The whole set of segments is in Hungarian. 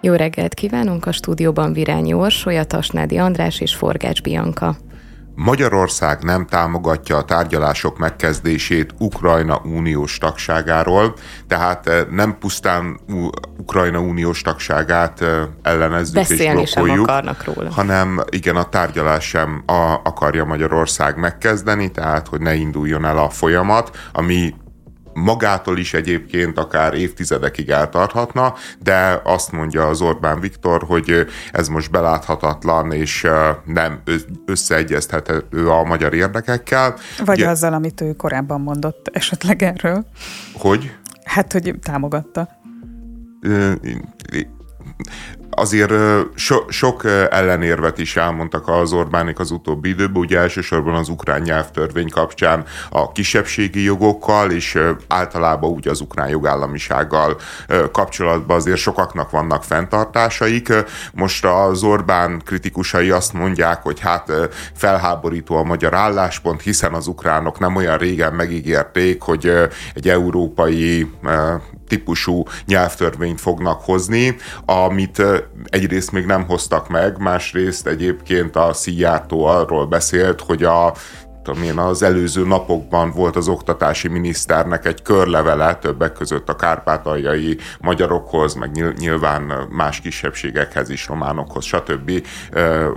Jó reggelt kívánunk a stúdióban Virányi Orsolya, Tasnádi András és Forgács Bianka. Magyarország nem támogatja a tárgyalások megkezdését Ukrajna uniós tagságáról, tehát eh, nem pusztán Ukrajna uniós tagságát eh, ellenezzük Beszélni és blokkoljuk, róla. hanem igen, a tárgyalás sem a, akarja Magyarország megkezdeni, tehát hogy ne induljon el a folyamat, ami magától is egyébként akár évtizedekig eltarthatna, de azt mondja az Orbán Viktor, hogy ez most beláthatatlan és nem összeegyeztethető a magyar érdekekkel. Vagy Ugye, azzal, amit ő korábban mondott esetleg erről. Hogy? Hát, hogy támogatta azért so, sok ellenérvet is elmondtak az Orbánik az utóbbi időben, ugye elsősorban az ukrán nyelvtörvény kapcsán a kisebbségi jogokkal, és általában úgy az ukrán jogállamisággal kapcsolatban azért sokaknak vannak fenntartásaik. Most az Orbán kritikusai azt mondják, hogy hát felháborító a magyar álláspont, hiszen az ukránok nem olyan régen megígérték, hogy egy európai típusú nyelvtörvényt fognak hozni, amit egyrészt még nem hoztak meg, másrészt egyébként a Szijjártó arról beszélt, hogy a tudom én, az előző napokban volt az oktatási miniszternek egy körlevele, többek között a kárpátaljai magyarokhoz, meg nyilván más kisebbségekhez is, románokhoz, stb. Ö,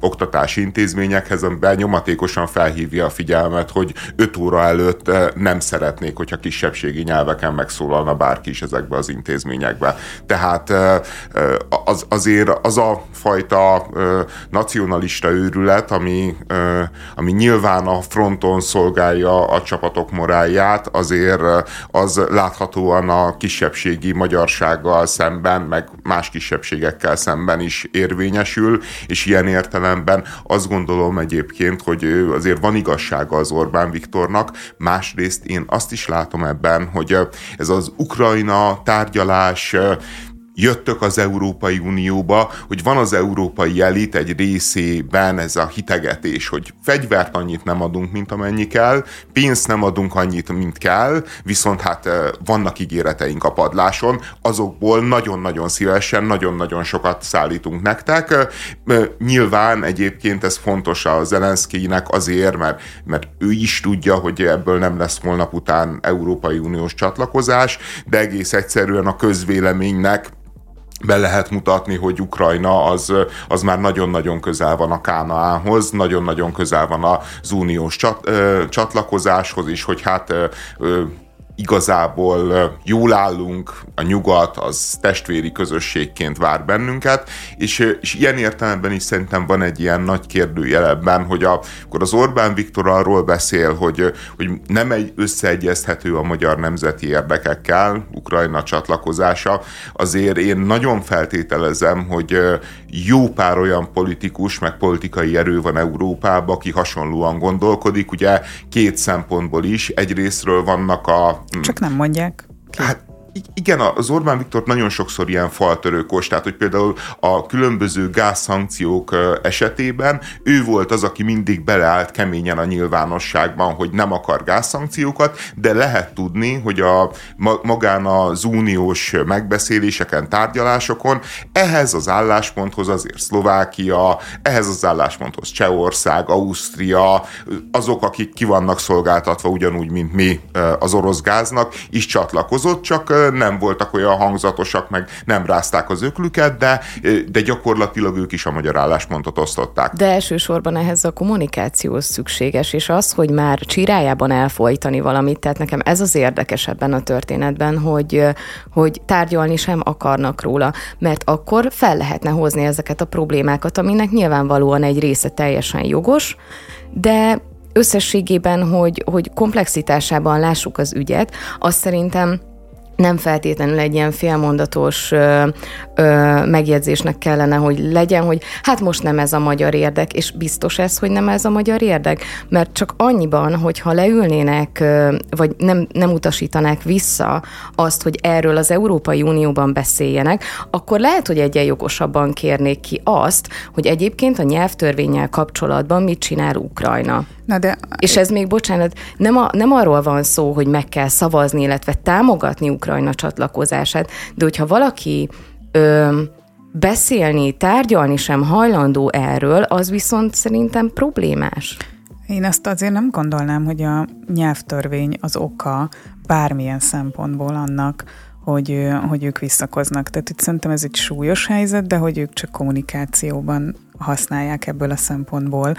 oktatási intézményekhez, amiben nyomatékosan felhívja a figyelmet, hogy 5 óra előtt nem szeretnék, hogyha kisebbségi nyelveken megszólalna bárki is ezekbe az intézményekbe. Tehát az, azért az a fajta nacionalista őrület, ami, ami nyilván a fronton szolgálja a csapatok morálját, azért az láthatóan a kisebbségi magyarsággal szemben, meg más kisebbségekkel szemben is érvényesül, és ilyen értelemben azt gondolom egyébként, hogy azért van igazsága az Orbán Viktornak, másrészt én azt is látom ebben, hogy ez az Ukrajna tárgyalás jöttök az Európai Unióba, hogy van az európai elit egy részében ez a hitegetés, hogy fegyvert annyit nem adunk, mint amennyi kell, pénzt nem adunk annyit, mint kell, viszont hát vannak ígéreteink a padláson, azokból nagyon-nagyon szívesen, nagyon-nagyon sokat szállítunk nektek. Nyilván egyébként ez fontos a Zelenszkinek azért, mert, mert ő is tudja, hogy ebből nem lesz holnap után Európai Uniós csatlakozás, de egész egyszerűen a közvéleménynek be lehet mutatni, hogy Ukrajna az, az már nagyon-nagyon közel van a Kánaánhoz, nagyon-nagyon közel van az uniós csat, ö, csatlakozáshoz is, hogy hát ö, igazából jól állunk, a nyugat az testvéri közösségként vár bennünket, és, és ilyen értelemben is szerintem van egy ilyen nagy kérdőjel ebben, hogy a, akkor az Orbán Viktor arról beszél, hogy, hogy nem egy összeegyezhető a magyar nemzeti érdekekkel, Ukrajna csatlakozása, azért én nagyon feltételezem, hogy jó pár olyan politikus, meg politikai erő van Európában, aki hasonlóan gondolkodik, ugye két szempontból is, egyrésztről vannak a csak nem mondják. Ki. Hát igen, az Orbán Viktor nagyon sokszor ilyen faltörőkos, tehát hogy például a különböző gázszankciók esetében ő volt az, aki mindig beleállt keményen a nyilvánosságban, hogy nem akar gázszankciókat, de lehet tudni, hogy a magán az uniós megbeszéléseken, tárgyalásokon ehhez az állásponthoz azért Szlovákia, ehhez az állásponthoz Csehország, Ausztria, azok, akik ki vannak szolgáltatva ugyanúgy, mint mi az orosz gáznak, is csatlakozott, csak nem voltak olyan hangzatosak, meg nem rázták az öklüket, de, de gyakorlatilag ők is a magyar álláspontot osztották. De elsősorban ehhez a kommunikáció szükséges, és az, hogy már csirájában elfolytani valamit, tehát nekem ez az érdekes ebben a történetben, hogy, hogy tárgyalni sem akarnak róla, mert akkor fel lehetne hozni ezeket a problémákat, aminek nyilvánvalóan egy része teljesen jogos, de összességében, hogy, hogy komplexitásában lássuk az ügyet, azt szerintem nem feltétlenül egy ilyen félmondatos ö, ö, megjegyzésnek kellene, hogy legyen, hogy hát most nem ez a magyar érdek, és biztos ez, hogy nem ez a magyar érdek, mert csak annyiban, hogyha leülnének, ö, vagy nem, nem utasítanák vissza azt, hogy erről az Európai Unióban beszéljenek, akkor lehet, hogy egyen jogosabban kérnék ki azt, hogy egyébként a nyelvtörvényel kapcsolatban mit csinál Ukrajna. Na de... És ez még, bocsánat, nem, a, nem arról van szó, hogy meg kell szavazni, illetve támogatni Ukrajna csatlakozását, de hogyha valaki ö, beszélni, tárgyalni sem hajlandó erről, az viszont szerintem problémás. Én azt azért nem gondolnám, hogy a nyelvtörvény az oka bármilyen szempontból annak, hogy, hogy ők visszakoznak. Tehát itt szerintem ez egy súlyos helyzet, de hogy ők csak kommunikációban használják ebből a szempontból.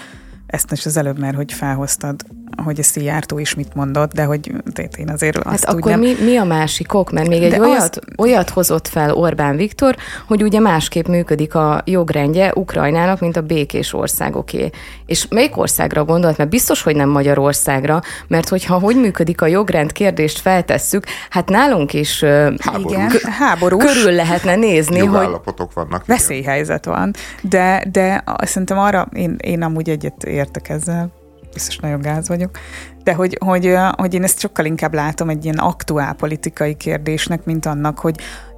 Ezt is az előbb, mert hogy felhoztad hogy a Szijjártó is mit mondott, de hogy én azért hát azt akkor nem... mi, mi a másik ok? Mert még egy olyat, azt... olyat hozott fel Orbán Viktor, hogy ugye másképp működik a jogrendje Ukrajnának, mint a békés országoké. És melyik országra gondolt? Mert biztos, hogy nem Magyarországra, mert hogyha hogy működik a jogrend kérdést feltesszük, hát nálunk is háborús. Igen, háborús. körül lehetne nézni, hogy állapotok vannak. Veszélyhelyzet van, de, de szerintem arra én, én amúgy egyet értek ezzel. Biztos nagyon gáz vagyok, de hogy, hogy, hogy én ezt sokkal inkább látom egy ilyen aktuál politikai kérdésnek, mint annak, hogy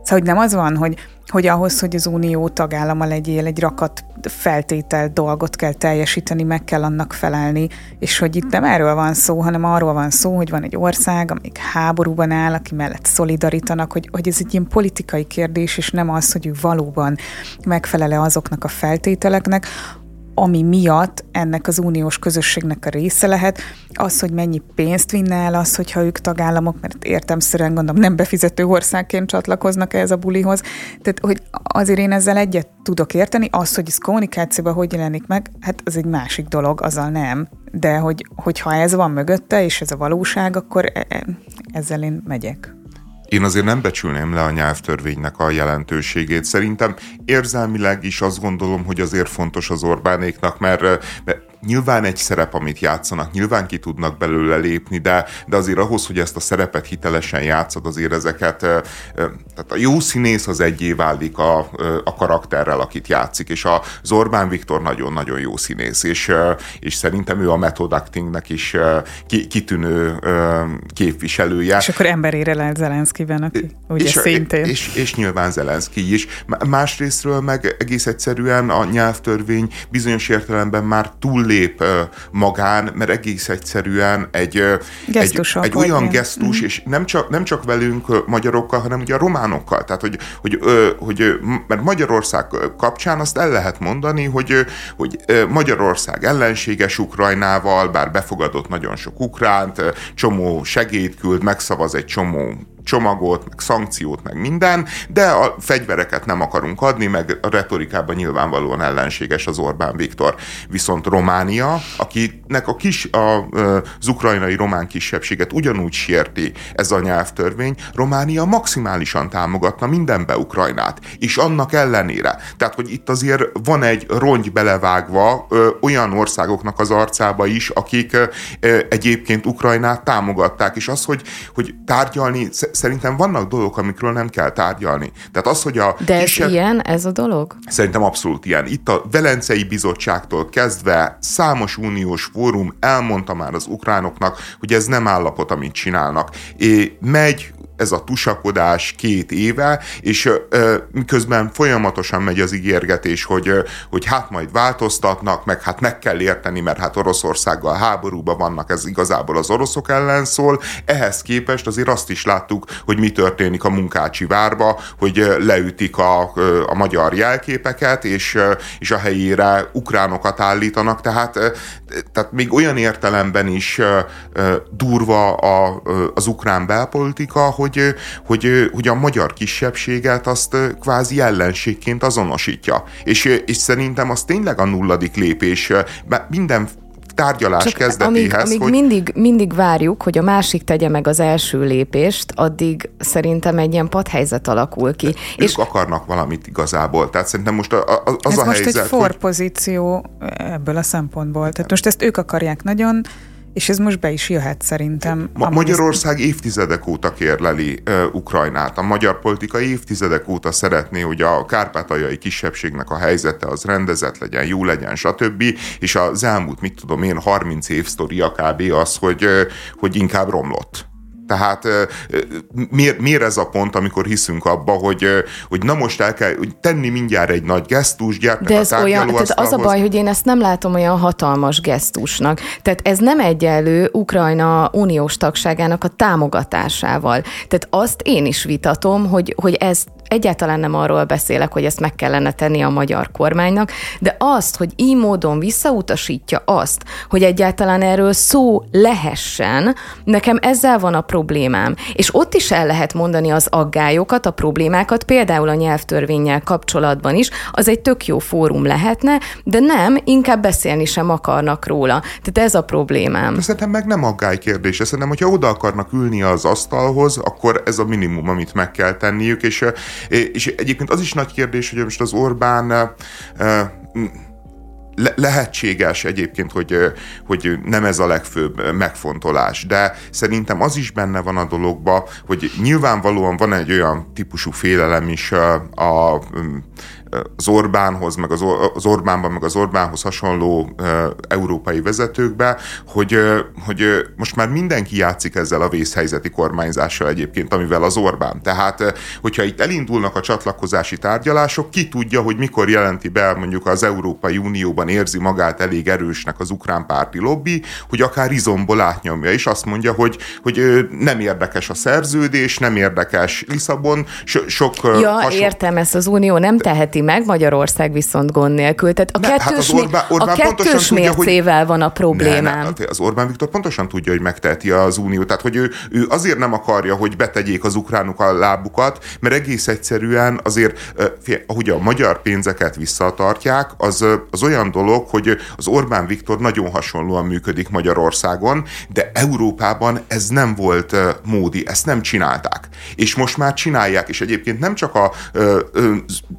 Szóval, hogy nem az van, hogy, hogy ahhoz, hogy az unió tagállama legyél, egy rakat feltétel dolgot kell teljesíteni, meg kell annak felelni, és hogy itt nem erről van szó, hanem arról van szó, hogy van egy ország, amik háborúban áll, aki mellett szolidarítanak, hogy, hogy ez egy ilyen politikai kérdés, és nem az, hogy ő valóban megfelele azoknak a feltételeknek, ami miatt ennek az uniós közösségnek a része lehet, az, hogy mennyi pénzt vinne el az, hogyha ők tagállamok, mert értemszerűen gondolom nem befizető országként csatlakoznak ehhez a bulihoz. Tehát, hogy azért én ezzel egyet tudok érteni, az, hogy ez kommunikációban hogy jelenik meg, hát az egy másik dolog, azzal nem. De hogy, hogyha ez van mögötte, és ez a valóság, akkor e- e- ezzel én megyek. Én azért nem becsülném le a nyelvtörvénynek a jelentőségét. Szerintem érzelmileg is azt gondolom, hogy azért fontos az Orbánéknak, mert, mert nyilván egy szerep, amit játszanak, nyilván ki tudnak belőle lépni, de, de azért ahhoz, hogy ezt a szerepet hitelesen játszad, azért ezeket, tehát a jó színész az egyé válik a, a karakterrel, akit játszik, és az Orbán Viktor nagyon-nagyon jó színész, és, és szerintem ő a method actingnek is kitűnő képviselője. És akkor emberére lehet Zelenszkiben, aki ugye és, szintén. És, és nyilván Zelenszky is. Másrésztről meg egész egyszerűen a nyelvtörvény bizonyos értelemben már túl túllép magán, mert egész egyszerűen egy, egy, egy olyan vagy gesztus, mm. és nem csak, nem csak velünk magyarokkal, hanem ugye a románokkal. Tehát, hogy, hogy, hogy mert Magyarország kapcsán azt el lehet mondani, hogy, hogy Magyarország ellenséges Ukrajnával, bár befogadott nagyon sok ukránt, csomó segélyt küld, megszavaz egy csomó csomagot, meg szankciót, meg minden, de a fegyvereket nem akarunk adni, meg a retorikában nyilvánvalóan ellenséges az Orbán Viktor. Viszont Románia, akinek a kis, a, az ukrajnai román kisebbséget ugyanúgy sérti ez a nyelvtörvény, Románia maximálisan támogatna mindenbe Ukrajnát, és annak ellenére. Tehát, hogy itt azért van egy rongy belevágva ö, olyan országoknak az arcába is, akik ö, egyébként Ukrajnát támogatták, és az, hogy, hogy tárgyalni szerintem vannak dolgok, amikről nem kell tárgyalni. Tehát az, hogy a De ez kisebb... ilyen, ez a dolog? Szerintem abszolút ilyen. Itt a Velencei Bizottságtól kezdve számos uniós fórum elmondta már az ukránoknak, hogy ez nem állapot, amit csinálnak. É, megy ez a tusakodás két éve, és miközben folyamatosan megy az ígérgetés, hogy, hogy hát majd változtatnak, meg hát meg kell érteni, mert hát Oroszországgal háborúban vannak, ez igazából az oroszok ellen szól. Ehhez képest azért azt is láttuk, hogy mi történik a munkácsi várba, hogy leütik a, a magyar jelképeket, és, és a helyére ukránokat állítanak, tehát, tehát még olyan értelemben is durva a, az ukrán belpolitika, hogy hogy, hogy, hogy a magyar kisebbséget azt kvázi ellenségként azonosítja. És, és szerintem az tényleg a nulladik lépés. Minden tárgyalás Csak kezdetéhez. Amíg, amíg hogy... mindig, mindig várjuk, hogy a másik tegye meg az első lépést, addig szerintem egy ilyen padhelyzet alakul ki. Ők és akarnak valamit igazából. Tehát szerintem most a, a, az Ez a most helyzet, egy forpozíció hogy... ebből a szempontból. Tehát most ezt ők akarják nagyon, és ez most be is jöhet szerintem. Ma- Magyarország évtizedek óta kérleli uh, Ukrajnát. A magyar politika évtizedek óta szeretné, hogy a kárpátaljai kisebbségnek a helyzete az rendezett legyen, jó legyen, stb. És az elmúlt, mit tudom én, 30 év sztoria kb. az, hogy, uh, hogy inkább romlott. Tehát miért, miért ez a pont, amikor hiszünk abba, hogy, hogy na most el kell hogy tenni mindjárt egy nagy gesztus, gyertek De ez a olyan, tehát az a baj, hogy én ezt nem látom olyan hatalmas gesztusnak. Tehát ez nem egyenlő Ukrajna uniós tagságának a támogatásával. Tehát azt én is vitatom, hogy, hogy ez egyáltalán nem arról beszélek, hogy ezt meg kellene tenni a magyar kormánynak, de azt, hogy így módon visszautasítja azt, hogy egyáltalán erről szó lehessen, nekem ezzel van a problémám. És ott is el lehet mondani az aggályokat, a problémákat, például a nyelvtörvényel kapcsolatban is, az egy tök jó fórum lehetne, de nem, inkább beszélni sem akarnak róla. Tehát ez a problémám. De szerintem meg nem aggály kérdés. Szerintem, hogyha oda akarnak ülni az asztalhoz, akkor ez a minimum, amit meg kell tenniük, és és egyébként az is nagy kérdés, hogy most az Orbán le- lehetséges egyébként, hogy, hogy nem ez a legfőbb megfontolás, de szerintem az is benne van a dologba, hogy nyilvánvalóan van egy olyan típusú félelem is a, a az Orbánhoz, meg az, az Orbánban, meg az Orbánhoz hasonló európai vezetőkbe, hogy, hogy most már mindenki játszik ezzel a vészhelyzeti kormányzással egyébként, amivel az Orbán. Tehát, hogyha itt elindulnak a csatlakozási tárgyalások, ki tudja, hogy mikor jelenti be mondjuk az Európai Unióban érzi magát elég erősnek az ukrán párti lobby, hogy akár izomból átnyomja, és azt mondja, hogy, hogy nem érdekes a szerződés, nem érdekes Lisszabon, so, sok... Ja, hasonló... értem, ezt az Unió nem teheti teheti meg, Magyarország viszont gond nélkül. Tehát a ne, kettős, hát az Orbán, Orbán a kettős mércével hogy... van a problémám. Ne, ne, hát az Orbán Viktor pontosan tudja, hogy megteheti az Unió. Tehát, hogy ő, ő azért nem akarja, hogy betegyék az ukránok a lábukat, mert egész egyszerűen azért, ahogy a magyar pénzeket visszatartják, az, az olyan dolog, hogy az Orbán Viktor nagyon hasonlóan működik Magyarországon, de Európában ez nem volt módi, ezt nem csinálták. És most már csinálják, és egyébként nem csak a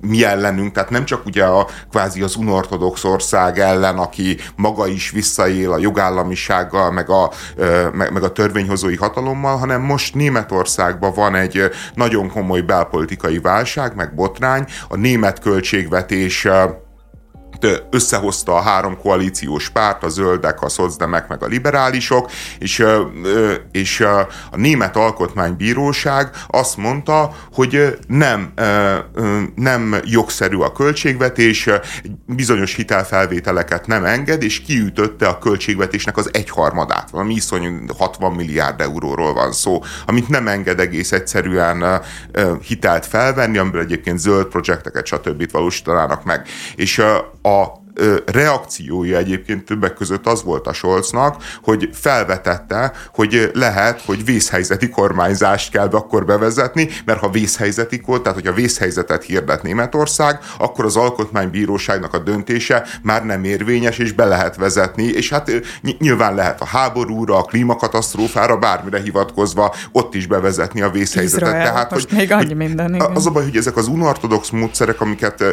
mi ellen ellenünk, tehát nem csak ugye a kvázi az unortodox ország ellen, aki maga is visszaél a jogállamisággal, meg a, meg, meg a törvényhozói hatalommal, hanem most Németországban van egy nagyon komoly belpolitikai válság, meg botrány, a német költségvetés összehozta a három koalíciós párt, a zöldek, a szocdemek, meg a liberálisok, és, és a Német Alkotmánybíróság azt mondta, hogy nem, nem jogszerű a költségvetés, bizonyos hitelfelvételeket nem enged, és kiütötte a költségvetésnek az egyharmadát, valami iszonyú 60 milliárd euróról van szó, amit nem enged egész egyszerűen hitelt felvenni, amiből egyébként zöld projekteket, stb. valósítanának meg. És a reakciója egyébként többek között az volt a Scholznak, hogy felvetette, hogy lehet, hogy vészhelyzeti kormányzást kell akkor bevezetni, mert ha vészhelyzeti, tehát hogyha vészhelyzetet hirdet Németország, akkor az alkotmánybíróságnak a döntése már nem érvényes, és be lehet vezetni, és hát nyilván lehet a háborúra, a klímakatasztrófára, bármire hivatkozva ott is bevezetni a vészhelyzetet. Izrael, Tehát, most hogy, még annyi minden. Igen. Az a baj, hogy ezek az unortodox módszerek, amiket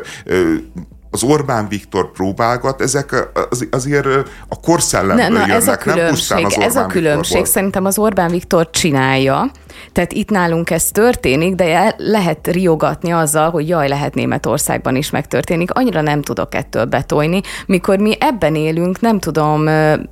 az Orbán Viktor próbálgat, ezek az, azért a korszellemből ne, na, jönnek, ez a különbség, nem az Ez a különbség, Viktorból. szerintem az Orbán Viktor csinálja, tehát itt nálunk ez történik, de lehet riogatni azzal, hogy jaj, lehet Németországban is megtörténik. Annyira nem tudok ettől betolni, mikor mi ebben élünk, nem tudom,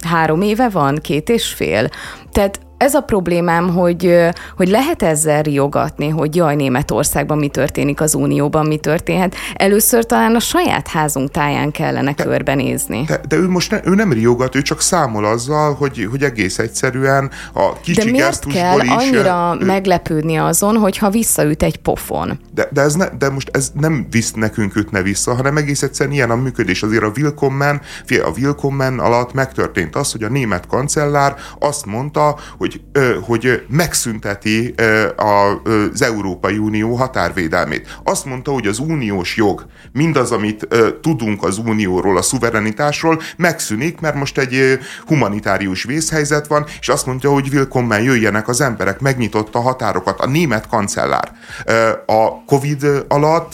három éve van, két és fél. Tehát ez a problémám, hogy, hogy lehet ezzel riogatni, hogy jaj, Németországban mi történik, az Unióban mi történhet. Először talán a saját házunk táján kellene de, körbenézni. De, de ő most ne, ő nem riogat, ő csak számol azzal, hogy, hogy egész egyszerűen a kicsi De miért kell is, annyira ő, meglepődni azon, hogyha visszaüt egy pofon? De, de, ez ne, de most ez nem visz nekünk ütne vissza, hanem egész egyszerűen ilyen a működés. Azért a Willkommen, a Willkommen alatt megtörtént az, hogy a német kancellár azt mondta, hogy hogy, hogy megszünteti az Európai Unió határvédelmét. Azt mondta, hogy az uniós jog, mindaz, amit tudunk az unióról, a szuverenitásról, megszűnik, mert most egy humanitárius vészhelyzet van, és azt mondja, hogy willkommen jöjjenek az emberek, megnyitotta a határokat. A német kancellár a Covid alatt,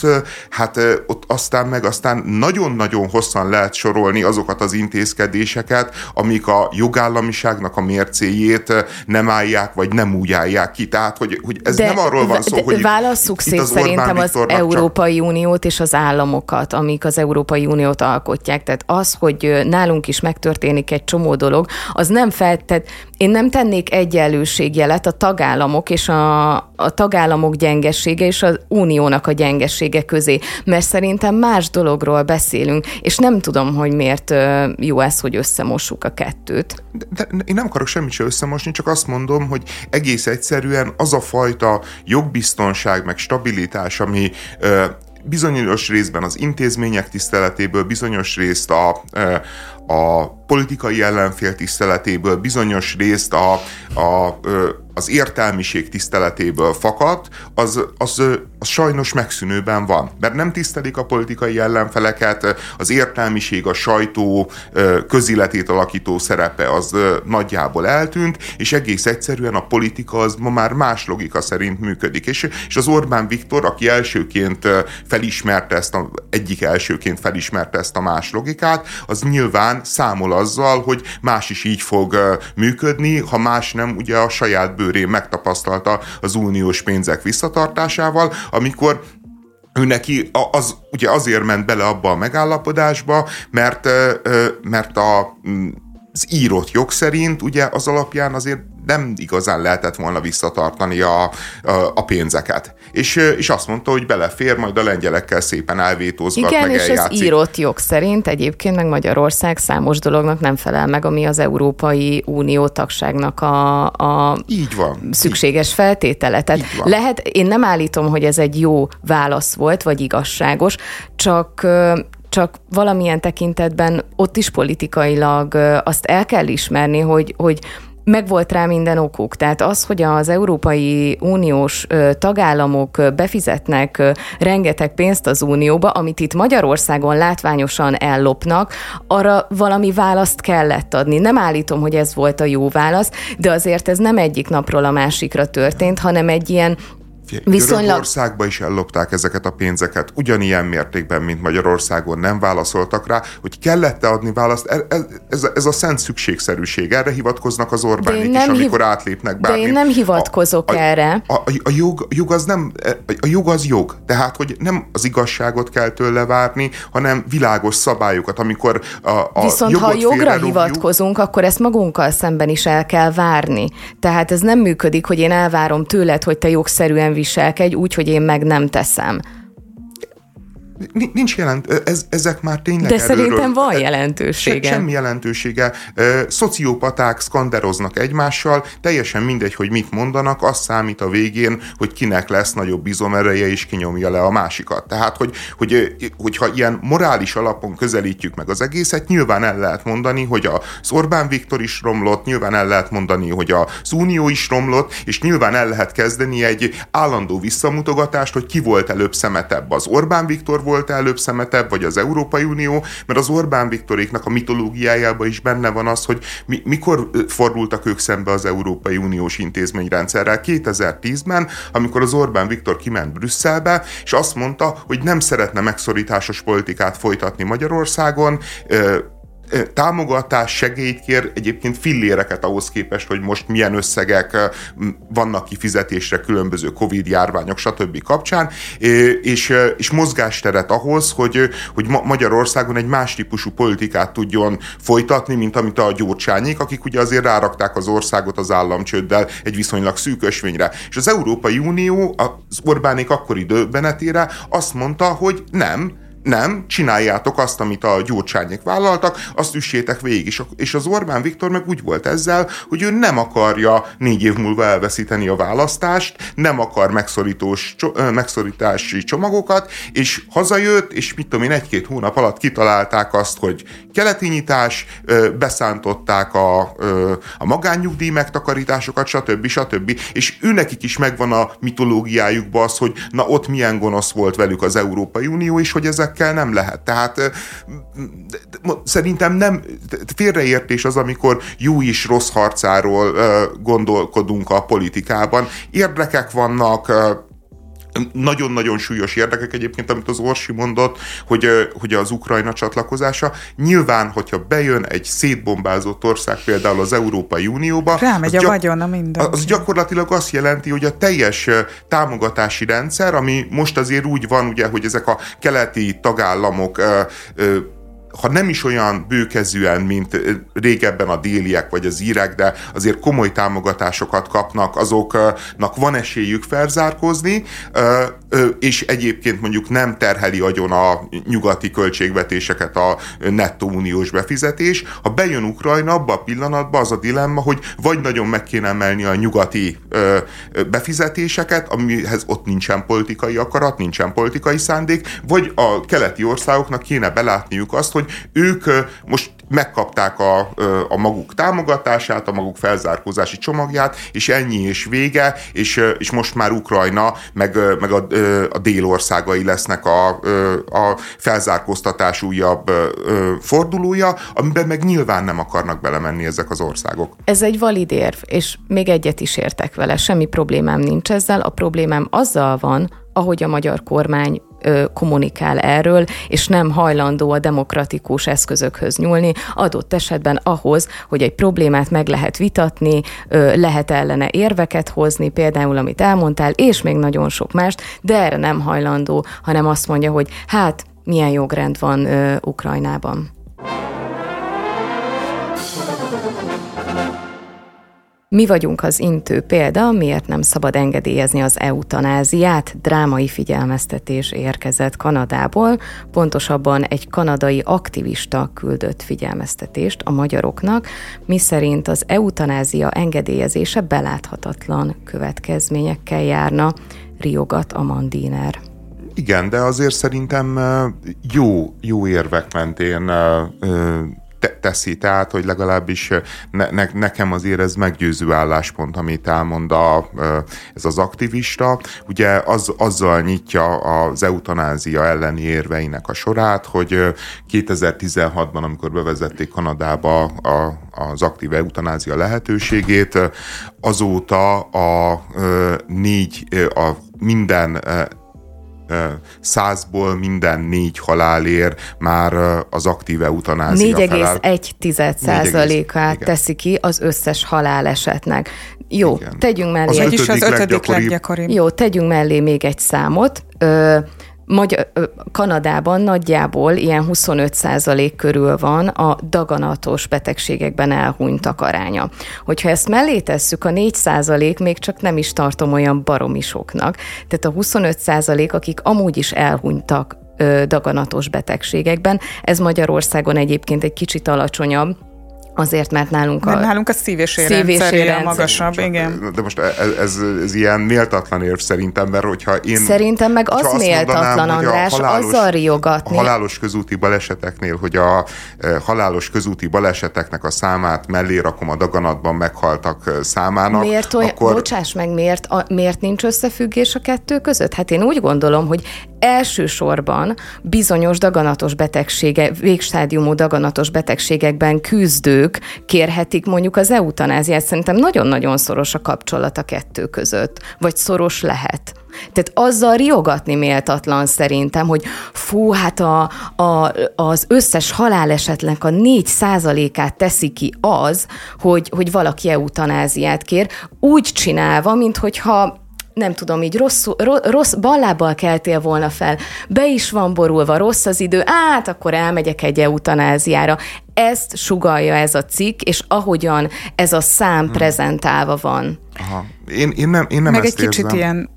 hát ott aztán meg aztán nagyon-nagyon hosszan lehet sorolni azokat az intézkedéseket, amik a jogállamiságnak a mércéjét nem állják, vagy nem úgy állják ki. Tehát, hogy, hogy ez de, nem arról van szó, de, hogy válasszuk itt, szét itt az szerintem az Európai csak... Uniót és az államokat, amik az Európai Uniót alkotják. Tehát az, hogy nálunk is megtörténik egy csomó dolog, az nem feltett, én nem tennék egyenlőségjelet a tagállamok és a, a tagállamok gyengessége és az uniónak a gyengessége közé, mert szerintem más dologról beszélünk, és nem tudom, hogy miért jó ez, hogy összemossuk a kettőt. De, de én nem akarok semmit sem összemosni, csak azt mondom, hogy egész egyszerűen az a fajta jogbiztonság meg stabilitás, ami bizonyos részben az intézmények tiszteletéből, bizonyos részt a, a politikai ellenfél tiszteletéből, bizonyos részt a, a, az értelmiség tiszteletéből fakadt, az, az, az sajnos megszűnőben van. Mert nem tisztelik a politikai ellenfeleket, az értelmiség, a sajtó közéletét alakító szerepe az nagyjából eltűnt, és egész egyszerűen a politika az ma már más logika szerint működik. És, és az Orbán Viktor, aki elsőként felismerte ezt, a, egyik elsőként felismerte ezt a más logikát, az nyilván számol azzal, hogy más is így fog működni, ha más nem, ugye a saját bőrén megtapasztalta az uniós pénzek visszatartásával, amikor ő neki az, ugye azért ment bele abba a megállapodásba, mert, mert a, az írott jog szerint ugye az alapján azért nem igazán lehetett volna visszatartani a, a, a pénzeket. És, és azt mondta, hogy belefér, majd a lengyelekkel szépen elvétózgat, Igen, meg és eljátszik. az írott jog szerint egyébként meg Magyarország számos dolognak nem felel meg, ami az Európai Unió tagságnak a, a így van, szükséges így. feltétele. Tehát így van. lehet, én nem állítom, hogy ez egy jó válasz volt, vagy igazságos, csak csak valamilyen tekintetben ott is politikailag azt el kell ismerni, hogy, hogy megvolt rá minden okuk. Tehát az, hogy az Európai Uniós tagállamok befizetnek rengeteg pénzt az Unióba, amit itt Magyarországon látványosan ellopnak, arra valami választ kellett adni. Nem állítom, hogy ez volt a jó válasz, de azért ez nem egyik napról a másikra történt, hanem egy ilyen Viszonylag... Görögországba is ellopták ezeket a pénzeket, ugyanilyen mértékben, mint Magyarországon nem válaszoltak rá, hogy kellett-e adni választ. Ez, ez, ez a szent szükségszerűség, erre hivatkoznak az Orbánik is, amikor hiv... átlépnek bármi. De én nem hivatkozok a, a, erre. A, a, a, jog, jog az nem, a jog az jog, tehát, hogy nem az igazságot kell tőle várni, hanem világos szabályokat, amikor a, a Viszont ha a jogra hivatkozunk, akkor ezt magunkkal szemben is el kell várni. Tehát ez nem működik, hogy én elvárom tőled, hogy te jogszerűen viselkedj úgy, hogy én meg nem teszem. Nincs jelent, ez, ezek már tényleg De erőről, szerintem van jelentősége. Se, semmi jelentősége. Szociopaták szkanderoznak egymással, teljesen mindegy, hogy mit mondanak, az számít a végén, hogy kinek lesz nagyobb izomereje, és kinyomja le a másikat. Tehát, hogy, hogy, hogyha ilyen morális alapon közelítjük meg az egészet, nyilván el lehet mondani, hogy az Orbán Viktor is romlott, nyilván el lehet mondani, hogy az Unió is romlott, és nyilván el lehet kezdeni egy állandó visszamutogatást, hogy ki volt előbb szemetebb, az Orbán Viktor volt előbb szemetebb, vagy az Európai Unió, mert az Orbán Viktoréknak a mitológiájában is benne van az, hogy mi, mikor fordultak ők szembe az Európai Uniós intézményrendszerrel. 2010-ben, amikor az Orbán Viktor kiment Brüsszelbe, és azt mondta, hogy nem szeretne megszorításos politikát folytatni Magyarországon, támogatás, segélyt kér, egyébként filléreket ahhoz képest, hogy most milyen összegek vannak kifizetésre különböző Covid járványok, stb. kapcsán, és, és mozgásteret ahhoz, hogy, hogy Magyarországon egy más típusú politikát tudjon folytatni, mint amit a gyurcsányék, akik ugye azért rárakták az országot az államcsőddel egy viszonylag szűk ösvényre. És az Európai Unió az Orbánék akkori döbbenetére azt mondta, hogy nem, nem, csináljátok azt, amit a gyurcsányék vállaltak, azt üssétek végig. És, az Orbán Viktor meg úgy volt ezzel, hogy ő nem akarja négy év múlva elveszíteni a választást, nem akar megszorítós, megszorítási csomagokat, és hazajött, és mit tudom én, egy-két hónap alatt kitalálták azt, hogy keleti nyitás, beszántották a, a magánnyugdíj megtakarításokat, stb. stb. És őnekik is megvan a mitológiájukban az, hogy na ott milyen gonosz volt velük az Európai Unió, és hogy ezek ezekkel nem lehet. Tehát szerintem nem, félreértés az, amikor jó is rossz harcáról gondolkodunk a politikában. Érdekek vannak, nagyon-nagyon súlyos érdekek egyébként, amit az Orsi mondott, hogy, hogy az Ukrajna csatlakozása. Nyilván, hogyha bejön egy szétbombázott ország például az Európai Unióba, Rámegy a gyak- vagyona minden. Az gyakorlatilag azt jelenti, hogy a teljes támogatási rendszer, ami most azért úgy van, ugye, hogy ezek a keleti tagállamok ö, ö, ha nem is olyan bőkezűen, mint régebben a déliek vagy az írek, de azért komoly támogatásokat kapnak, azoknak van esélyük felzárkózni, és egyébként mondjuk nem terheli agyon a nyugati költségvetéseket a nettó uniós befizetés. Ha bejön Ukrajna, abban a pillanatban az a dilemma, hogy vagy nagyon meg kéne emelni a nyugati befizetéseket, amihez ott nincsen politikai akarat, nincsen politikai szándék, vagy a keleti országoknak kéne belátniuk azt, hogy ők most megkapták a, a maguk támogatását, a maguk felzárkózási csomagját, és ennyi és vége, és, és most már Ukrajna, meg, meg a, a délországai lesznek a, a felzárkóztatás újabb fordulója, amiben meg nyilván nem akarnak belemenni ezek az országok. Ez egy valid érv, és még egyet is értek vele, semmi problémám nincs ezzel, a problémám azzal van, ahogy a magyar kormány kommunikál erről, és nem hajlandó a demokratikus eszközökhöz nyúlni, adott esetben ahhoz, hogy egy problémát meg lehet vitatni, lehet ellene érveket hozni, például amit elmondtál, és még nagyon sok mást, de erre nem hajlandó, hanem azt mondja, hogy hát milyen jogrend van Ukrajnában. Mi vagyunk az intő példa, miért nem szabad engedélyezni az eutanáziát. Drámai figyelmeztetés érkezett Kanadából, pontosabban egy kanadai aktivista küldött figyelmeztetést a magyaroknak, miszerint az eutanázia engedélyezése beláthatatlan következményekkel járna, riogat a mandiner. Igen, de azért szerintem jó, jó érvek mentén te- teszi, tehát, hogy legalábbis ne, ne, nekem azért ez meggyőző álláspont, amit elmond a, ez az aktivista. Ugye az, azzal nyitja az eutanázia elleni érveinek a sorát, hogy 2016-ban, amikor bevezették Kanadába a, az aktív eutanázia lehetőségét, azóta a négy, a minden százból minden négy halálér már az aktív eutanázia 4,1%-át teszi ki az összes halálesetnek. Jó, igen. tegyünk mellé. Az egy, is az ötödik leggyakoribb. Jó, tegyünk mellé még egy számot. Ö, Magyar, Kanadában nagyjából ilyen 25% körül van a daganatos betegségekben elhunytak aránya. Hogyha ezt mellé tesszük, a 4% még csak nem is tartom olyan baromisoknak. Tehát a 25% akik amúgy is elhunytak daganatos betegségekben, ez Magyarországon egyébként egy kicsit alacsonyabb, Azért, mert nálunk a... nálunk a szív- és érrendszer magasabb, Csak, igen. De most ez, ez, ez ilyen méltatlan érv szerintem, mert hogyha én... Szerintem meg az méltatlan, mondanám, András, halálos, azzal riogatni. A halálos közúti baleseteknél, hogy a e, halálos közúti baleseteknek a számát mellé rakom a daganatban meghaltak e, számának. Miért olyan, akkor... bocsáss meg, miért, a, miért nincs összefüggés a kettő között? Hát én úgy gondolom, hogy elsősorban bizonyos daganatos betegsége, végstádiumú daganatos betegségekben küzdők kérhetik mondjuk az eutanáziát. Szerintem nagyon-nagyon szoros a kapcsolat a kettő között, vagy szoros lehet. Tehát azzal riogatni méltatlan szerintem, hogy fú, hát a, a, az összes halálesetnek a 4 százalékát teszi ki az, hogy, hogy valaki eutanáziát kér, úgy csinálva, minthogyha nem tudom, így rossz, rossz ballábbal keltél volna fel, be is van borulva, rossz az idő, át, akkor elmegyek egy eutanáziára. Ezt sugalja ez a cikk, és ahogyan ez a szám hmm. prezentálva van. Aha. Én, én nem, én nem Meg ezt egy kicsit érzem. ilyen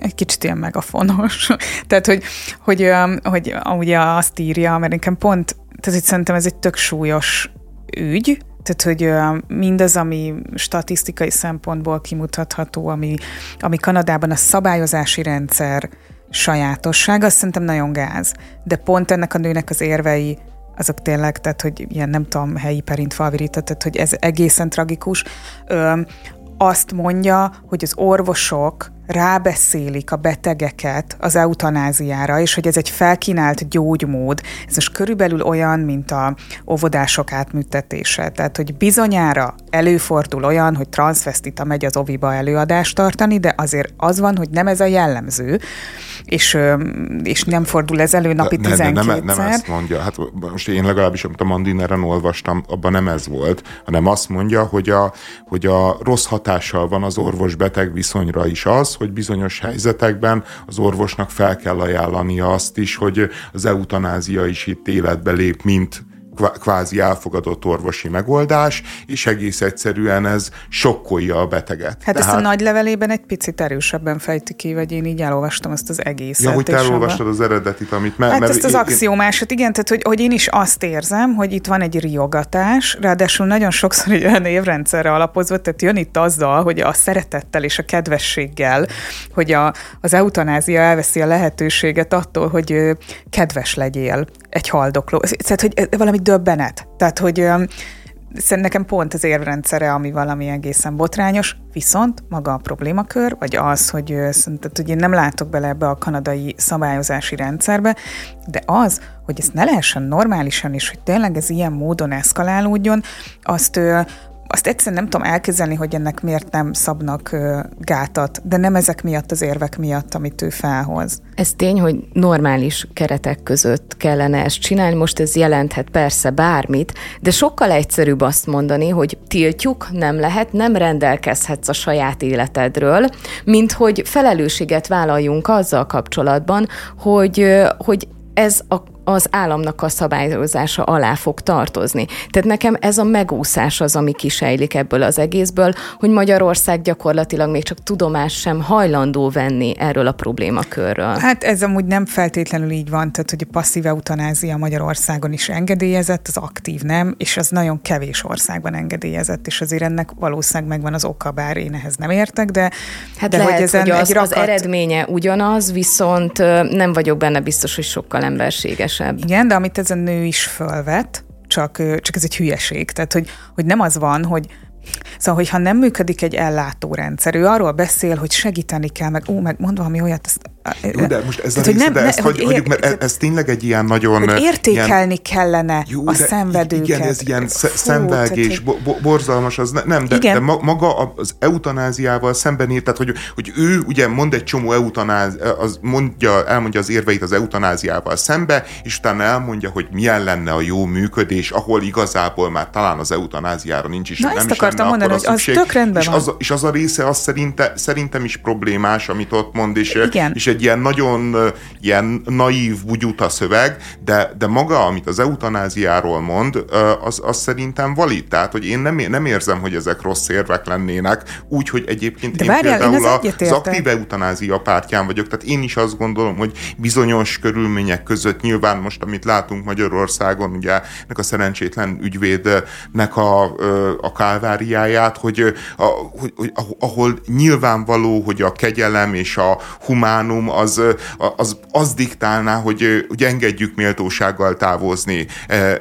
egy kicsit ilyen megafonos. tehát, hogy, hogy, hogy, hogy ugye azt írja, mert nekem pont, tehát hogy szerintem ez egy tök súlyos ügy, tehát, hogy mindaz, ami statisztikai szempontból kimutatható, ami, ami Kanadában a szabályozási rendszer sajátosság, azt szerintem nagyon gáz. De pont ennek a nőnek az érvei, azok tényleg, tehát, hogy ilyen nem tudom, helyi perint favorita, tehát, hogy ez egészen tragikus. Ö, azt mondja, hogy az orvosok rábeszélik a betegeket az eutanáziára, és hogy ez egy felkínált gyógymód. Ez most körülbelül olyan, mint a óvodások átműtetése. Tehát, hogy bizonyára előfordul olyan, hogy transvestita megy az oviba előadást tartani, de azért az van, hogy nem ez a jellemző, és, és nem fordul ez elő napi ne, 12 nem, nem ezt mondja. Hát most én legalábbis, amit a Mandineren olvastam, abban nem ez volt, hanem azt mondja, hogy a, hogy a rossz hatással van az orvos-beteg viszonyra is az, hogy bizonyos helyzetekben az orvosnak fel kell ajánlania azt is, hogy az eutanázia is itt életbe lép, mint kvázi elfogadott orvosi megoldás, és egész egyszerűen ez sokkolja a beteget. Hát Tehát... ezt a nagy levelében egy picit erősebben fejti ki, vagy én így elolvastam ezt az egészet. Ja, hogy te elolvastad az eredetit, amit... Me- hát mert ezt az axiomásot, igen, tehát hogy, hogy én is azt érzem, hogy itt van egy riogatás, ráadásul nagyon sokszor egy olyan évrendszerre alapozva, tehát jön itt azzal, hogy a szeretettel és a kedvességgel, hogy a, az eutanázia elveszi a lehetőséget attól, hogy kedves legyél egy haldokló. Tehát, hogy valami döbbenet. Tehát, hogy szerintem nekem pont az érvrendszere, ami valami egészen botrányos, viszont maga a problémakör, vagy az, hogy, tehát, hogy én nem látok bele ebbe a kanadai szabályozási rendszerbe, de az, hogy ezt ne lehessen normálisan, és hogy tényleg ez ilyen módon eszkalálódjon, azt azt egyszerűen nem tudom elképzelni, hogy ennek miért nem szabnak gátat, de nem ezek miatt az érvek miatt, amit ő felhoz. Ez tény, hogy normális keretek között kellene ezt csinálni. Most ez jelenthet persze bármit, de sokkal egyszerűbb azt mondani, hogy tiltjuk, nem lehet, nem rendelkezhetsz a saját életedről, mint hogy felelősséget vállaljunk azzal kapcsolatban, hogy, hogy ez a az államnak a szabályozása alá fog tartozni. Tehát nekem ez a megúszás az, ami kisejlik ebből az egészből, hogy Magyarország gyakorlatilag még csak tudomás sem hajlandó venni erről a problémakörről. Hát ez amúgy nem feltétlenül így van, tehát hogy a passzív eutanázia Magyarországon is engedélyezett, az aktív nem, és az nagyon kevés országban engedélyezett, és azért ennek valószínűleg megvan az oka, bár én ehhez nem értek, de Hát de lehet, hogy, ezen hogy az, rakat... az eredménye ugyanaz, viszont nem vagyok benne biztos, hogy sokkal emberséges kevesebb. Igen, de amit ez a nő is fölvet, csak, csak ez egy hülyeség. Tehát, hogy, hogy nem az van, hogy Szóval, hogyha nem működik egy ellátórendszer, ő arról beszél, hogy segíteni kell, meg ó, meg mond valami olyat, ezt jó, de most ez a része, nem, de ezt hogy hagyjuk, mert ez, ez tényleg egy ilyen nagyon... Hogy értékelni ilyen, kellene jó, a szenvedőket. Igen, ez ilyen szenvedés, bo- borzalmas, az ne, nem, de, igen. de maga az eutanáziával szemben írt, tehát hogy, hogy ő ugye mond egy csomó eutanáz, az mondja, elmondja az érveit az eutanáziával szembe, és utána elmondja, hogy milyen lenne a jó működés, ahol igazából már talán az eutanáziára nincs is, Na, nem ezt is akartam mondani, hogy az tök rendben és van. Az, és az a része, az szerinte, szerintem is problémás, amit ott mond, és, igen. és egy ilyen nagyon ilyen naív, bugyuta szöveg, de, de maga, amit az eutanáziáról mond, az, az szerintem valid. Tehát, hogy én nem, nem érzem, hogy ezek rossz érvek lennének, úgy, hogy egyébként de én várjál, például én az, az aktív eutanázia pártján vagyok, tehát én is azt gondolom, hogy bizonyos körülmények között nyilván most, amit látunk Magyarországon, ugye ennek a szerencsétlen ügyvédnek a, a kálváriáját, hogy, a, hogy ahol nyilvánvaló, hogy a kegyelem és a humánum az, az, az diktálná, hogy, hogy engedjük méltósággal távozni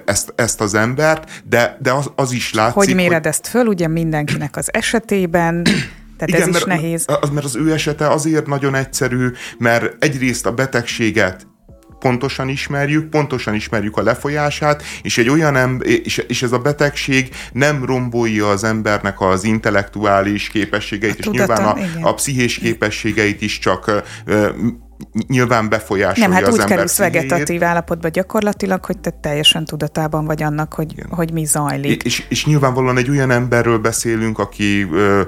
ezt, ezt az embert, de, de az, az is látszik, hogy méred hogy... ezt föl, ugye mindenkinek az esetében, tehát Igen, ez is mert, nehéz. Az, mert az ő esete azért nagyon egyszerű, mert egyrészt a betegséget pontosan ismerjük, pontosan ismerjük a lefolyását, és egy olyan ember, és, és ez a betegség nem rombolja az embernek az intellektuális képességeit, a és tudatom, nyilván a, a pszichés képességeit is csak nyilván befolyásolja Nem, hát az úgy kerülsz vegetatív állapotba gyakorlatilag, hogy te teljesen tudatában vagy annak, hogy, hogy mi zajlik. És, és nyilvánvalóan egy olyan emberről beszélünk, aki ö,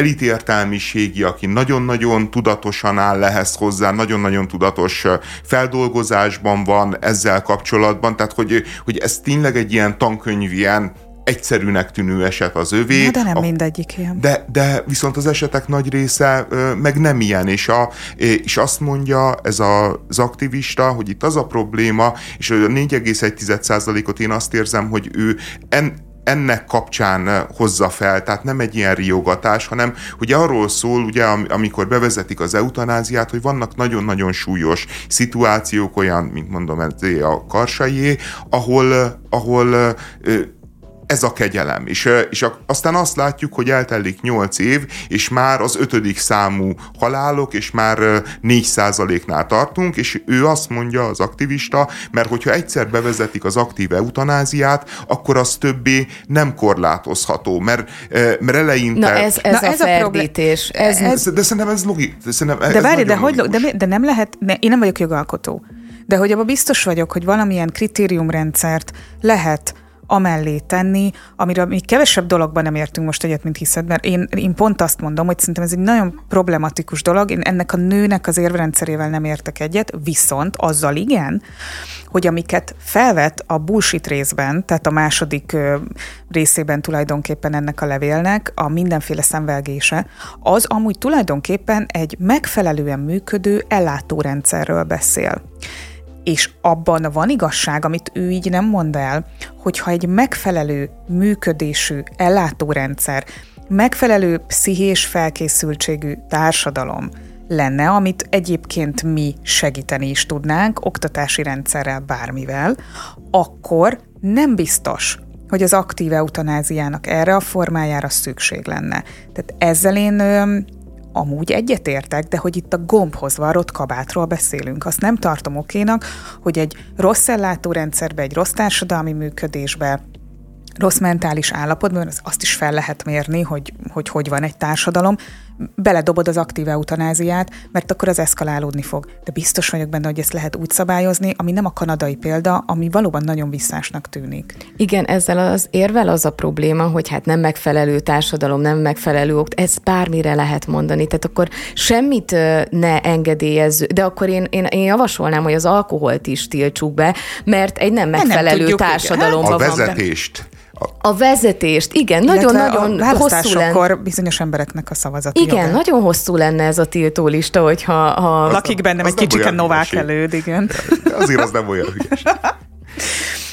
elitértelmiségi, aki nagyon-nagyon tudatosan áll ehhez hozzá, nagyon-nagyon tudatos feldolgozásban van ezzel kapcsolatban, tehát hogy, hogy ez tényleg egy ilyen tankönyv, ilyen egyszerűnek tűnő eset az övé. Na, de nem a, mindegyik ilyen. De, de viszont az esetek nagy része ö, meg nem ilyen, és, a, és azt mondja ez a, az aktivista, hogy itt az a probléma, és a 4,1%-ot én azt érzem, hogy ő en, ennek kapcsán hozza fel, tehát nem egy ilyen riogatás, hanem ugye arról szól, ugye, amikor bevezetik az eutanáziát, hogy vannak nagyon-nagyon súlyos szituációk, olyan, mint mondom, ez a karsaié, ahol, ahol ez a kegyelem. És, és aztán azt látjuk, hogy eltelik 8 év, és már az ötödik számú halálok, és már 4 nál tartunk, és ő azt mondja, az aktivista, mert hogyha egyszer bevezetik az aktív eutanáziát, akkor az többé nem korlátozható, mert, mert eleinte... Na ez, ez, Na, a ez a ferdítés. Ez, ez, de szerintem ez logikus. De várj, de, hogy, de, de nem lehet, ne, én nem vagyok jogalkotó, de hogy abban biztos vagyok, hogy valamilyen kritériumrendszert lehet amellé tenni, amiről még kevesebb dologban nem értünk most egyet, mint hiszed, mert én, én pont azt mondom, hogy szerintem ez egy nagyon problematikus dolog, én ennek a nőnek az érvrendszerével nem értek egyet, viszont azzal igen, hogy amiket felvet a bullshit részben, tehát a második részében tulajdonképpen ennek a levélnek, a mindenféle szemvelgése, az amúgy tulajdonképpen egy megfelelően működő ellátórendszerről beszél és abban van igazság, amit ő így nem mond el, hogyha egy megfelelő működésű ellátórendszer, megfelelő pszichés felkészültségű társadalom lenne, amit egyébként mi segíteni is tudnánk, oktatási rendszerrel, bármivel, akkor nem biztos, hogy az aktív eutanáziának erre a formájára szükség lenne. Tehát ezzel én amúgy egyetértek, de hogy itt a gombhoz varrott kabátról beszélünk. Azt nem tartom okénak, hogy egy rossz ellátórendszerbe, egy rossz társadalmi működésbe, rossz mentális állapotban, azt is fel lehet mérni, hogy, hogy hogy van egy társadalom, beledobod az aktív eutanáziát, mert akkor az eszkalálódni fog. De biztos vagyok benne, hogy ezt lehet úgy szabályozni, ami nem a kanadai példa, ami valóban nagyon visszásnak tűnik. Igen, ezzel az érvel az a probléma, hogy hát nem megfelelő társadalom, nem megfelelő okt, ez bármire lehet mondani. Tehát akkor semmit ne engedélyezző, de akkor én, én, én javasolnám, hogy az alkoholt is tiltsuk be, mert egy nem megfelelő nem társadalomban van. A vezetést a vezetést, igen, nagyon-nagyon hosszú lenne. bizonyos embereknek a szavazat. Igen, joga. nagyon hosszú lenne ez a tiltólista, hogyha... Ha... Lakik bennem egy kicsike Novák előd, igen. Azért az nem olyan hülyes.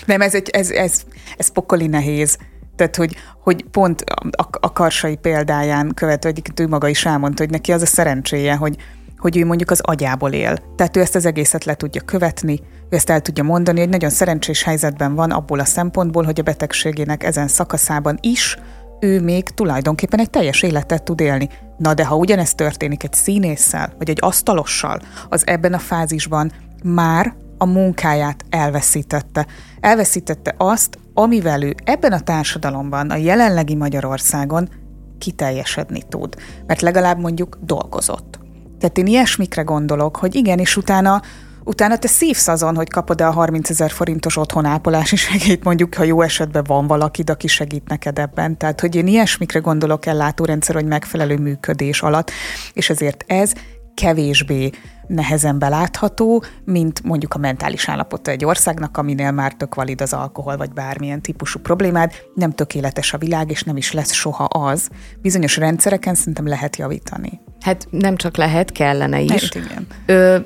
Nem, ez, egy, ez, ez, ez pokoli nehéz. Tehát, hogy, hogy pont a, a karsai példáján követő, egyébként ő maga is elmondta, hogy neki az a szerencséje, hogy, hogy ő mondjuk az agyából él. Tehát ő ezt az egészet le tudja követni, ő ezt el tudja mondani, hogy nagyon szerencsés helyzetben van abból a szempontból, hogy a betegségének ezen szakaszában is ő még tulajdonképpen egy teljes életet tud élni. Na de ha ugyanezt történik egy színésszel, vagy egy asztalossal, az ebben a fázisban már a munkáját elveszítette. Elveszítette azt, amivel ő ebben a társadalomban, a jelenlegi Magyarországon kiteljesedni tud. Mert legalább mondjuk dolgozott. Tehát én ilyesmikre gondolok, hogy igen, és utána utána te szívsz azon, hogy kapod-e a 30 ezer forintos otthonápolási segélyt, mondjuk, ha jó esetben van valaki, aki segít neked ebben. Tehát, hogy én ilyesmikre gondolok látórendszer, hogy megfelelő működés alatt, és ezért ez kevésbé nehezen belátható, mint mondjuk a mentális állapota egy országnak, aminél már tök valid az alkohol, vagy bármilyen típusú problémád. Nem tökéletes a világ, és nem is lesz soha az. Bizonyos rendszereken szerintem lehet javítani. Hát nem csak lehet, kellene is. Hát igen. Ö,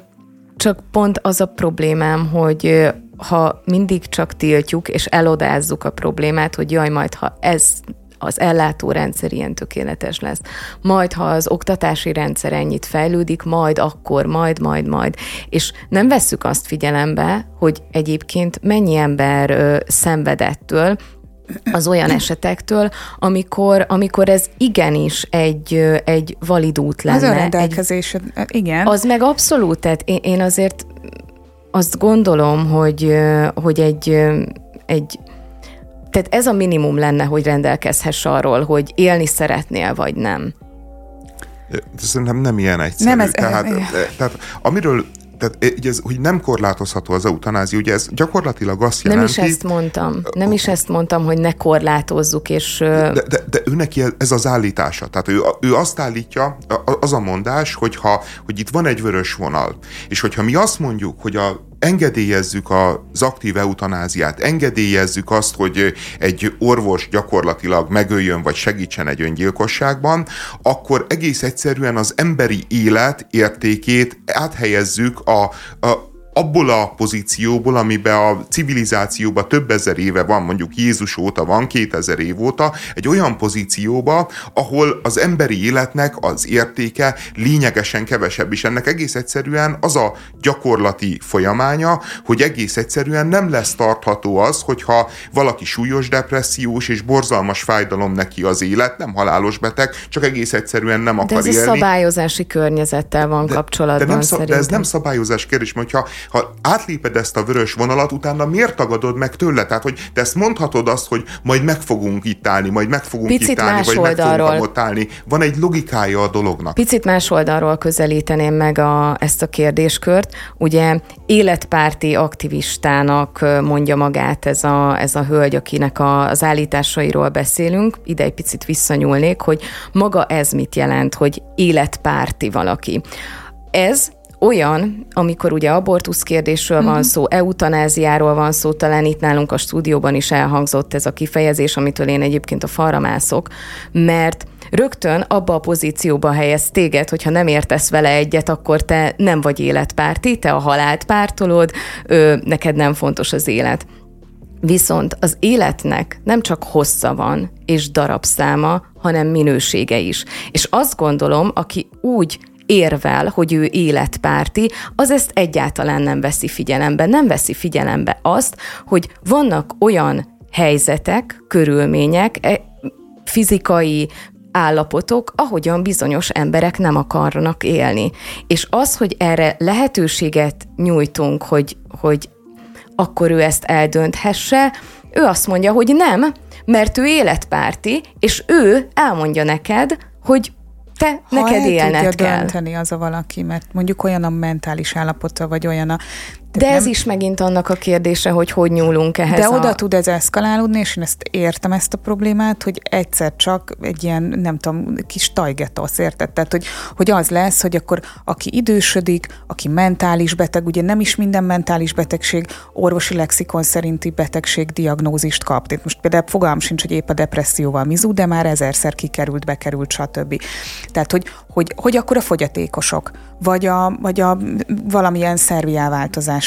csak pont az a problémám, hogy ha mindig csak tiltjuk és elodázzuk a problémát, hogy jaj, majd ha ez az ellátórendszer ilyen tökéletes lesz. Majd, ha az oktatási rendszer ennyit fejlődik, majd akkor, majd, majd, majd. És nem vesszük azt figyelembe, hogy egyébként mennyi ember ö, szenvedettől, az olyan esetektől, amikor, amikor ez igenis egy, egy valid út lenne. Ez a rendelkezés, egy, igen. Az meg abszolút, tehát én, én azért azt gondolom, hogy, hogy egy, egy tehát ez a minimum lenne, hogy rendelkezhess arról, hogy élni szeretnél, vagy nem. Szerintem nem ilyen egyszerű. Nem ez, tehát, tehát amiről tehát ugye ez, hogy nem korlátozható az eutanázi, ugye ez gyakorlatilag azt jelenti... Nem is ezt mondtam. Nem is ezt mondtam, hogy ne korlátozzuk, és... De, de, de ő neki ez az állítása. Tehát ő, ő azt állítja, az a mondás, hogyha, hogy itt van egy vörös vonal, és hogyha mi azt mondjuk, hogy a engedélyezzük az aktív eutanáziát, engedélyezzük azt, hogy egy orvos gyakorlatilag megöljön vagy segítsen egy öngyilkosságban, akkor egész egyszerűen az emberi élet értékét áthelyezzük a, a abból a pozícióból, amiben a civilizációban több ezer éve van, mondjuk Jézus óta van, 2000 év óta, egy olyan pozícióba, ahol az emberi életnek az értéke lényegesen kevesebb, és ennek egész egyszerűen az a gyakorlati folyamánya, hogy egész egyszerűen nem lesz tartható az, hogyha valaki súlyos depressziós és borzalmas fájdalom neki az élet, nem halálos beteg, csak egész egyszerűen nem akar de ez élni. a szabályozási környezettel van de, kapcsolatban de nem, szab, de ez nem szabályozás kérdés, mert ha, ha átléped ezt a vörös vonalat, utána miért tagadod meg tőle? Tehát, hogy te ezt mondhatod azt, hogy majd meg fogunk itt állni, majd meg fogunk Picit itt állni, vagy oldalról. meg fogunk ott állni. Van egy logikája a dolognak. Picit más oldalról közelíteném meg a, ezt a kérdéskört. Ugye életpárti aktivistának mondja magát ez a, ez a hölgy, akinek a, az állításairól beszélünk. Ide egy picit visszanyúlnék, hogy maga ez mit jelent, hogy életpárti valaki. Ez olyan, amikor ugye abortusz kérdésről van mhm. szó, eutanáziáról van szó, talán itt nálunk a stúdióban is elhangzott ez a kifejezés, amitől én egyébként a falra mászok, mert rögtön abba a pozícióba helyez téged, hogyha nem értesz vele egyet, akkor te nem vagy életpárti, te a halált pártolod, ö, neked nem fontos az élet. Viszont az életnek nem csak hossza van és darabszáma, hanem minősége is. És azt gondolom, aki úgy érvel, hogy ő életpárti, az ezt egyáltalán nem veszi figyelembe. Nem veszi figyelembe azt, hogy vannak olyan helyzetek, körülmények, e, fizikai, állapotok, ahogyan bizonyos emberek nem akarnak élni. És az, hogy erre lehetőséget nyújtunk, hogy, hogy akkor ő ezt eldönthesse, ő azt mondja, hogy nem, mert ő életpárti, és ő elmondja neked, hogy te ha neked élned kell. dönteni az a valaki, mert mondjuk olyan a mentális állapota, vagy olyan a de nem... ez is megint annak a kérdése, hogy hogy nyúlunk ehhez. De a... oda tud ez eszkalálódni, és én ezt értem ezt a problémát, hogy egyszer csak egy ilyen, nem tudom, kis tajgetosz, érted? Tehát, hogy, hogy az lesz, hogy akkor aki idősödik, aki mentális beteg, ugye nem is minden mentális betegség orvosi lexikon szerinti betegség diagnózist kap. Tehát most például fogalm sincs, hogy épp a depresszióval mizú, de már ezerszer kikerült, bekerült, stb. Tehát, hogy, hogy, hogy akkor a fogyatékosok, vagy a, vagy a valamilyen szervi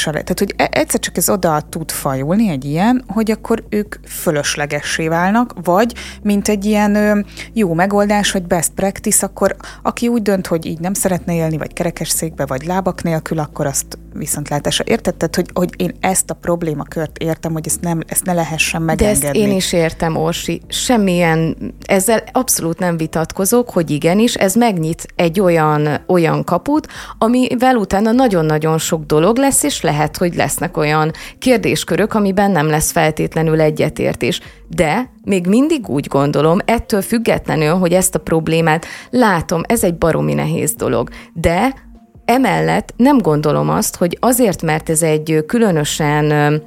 elváltozás. Tehát, hogy e, egyszer csak ez oda tud fajulni egy ilyen, hogy akkor ők fölöslegessé válnak, vagy mint egy ilyen jó megoldás, vagy best practice, akkor aki úgy dönt, hogy így nem szeretne élni, vagy kerekesszékbe, vagy lábak nélkül, akkor azt viszontlátásra. Érted? Tehát, hogy, hogy én ezt a problémakört értem, hogy ezt, nem, ezt ne lehessen megengedni. De ezt én is értem, Orsi. Semmilyen, ezzel abszolút nem vitatkozok, hogy igenis, ez megnyit egy olyan, olyan kaput, amivel utána nagyon-nagyon sok dolog lesz, és lehet, hogy lesznek olyan kérdéskörök, amiben nem lesz feltétlenül egyetértés. De még mindig úgy gondolom, ettől függetlenül, hogy ezt a problémát látom, ez egy baromi nehéz dolog. De Emellett nem gondolom azt, hogy azért, mert ez egy különösen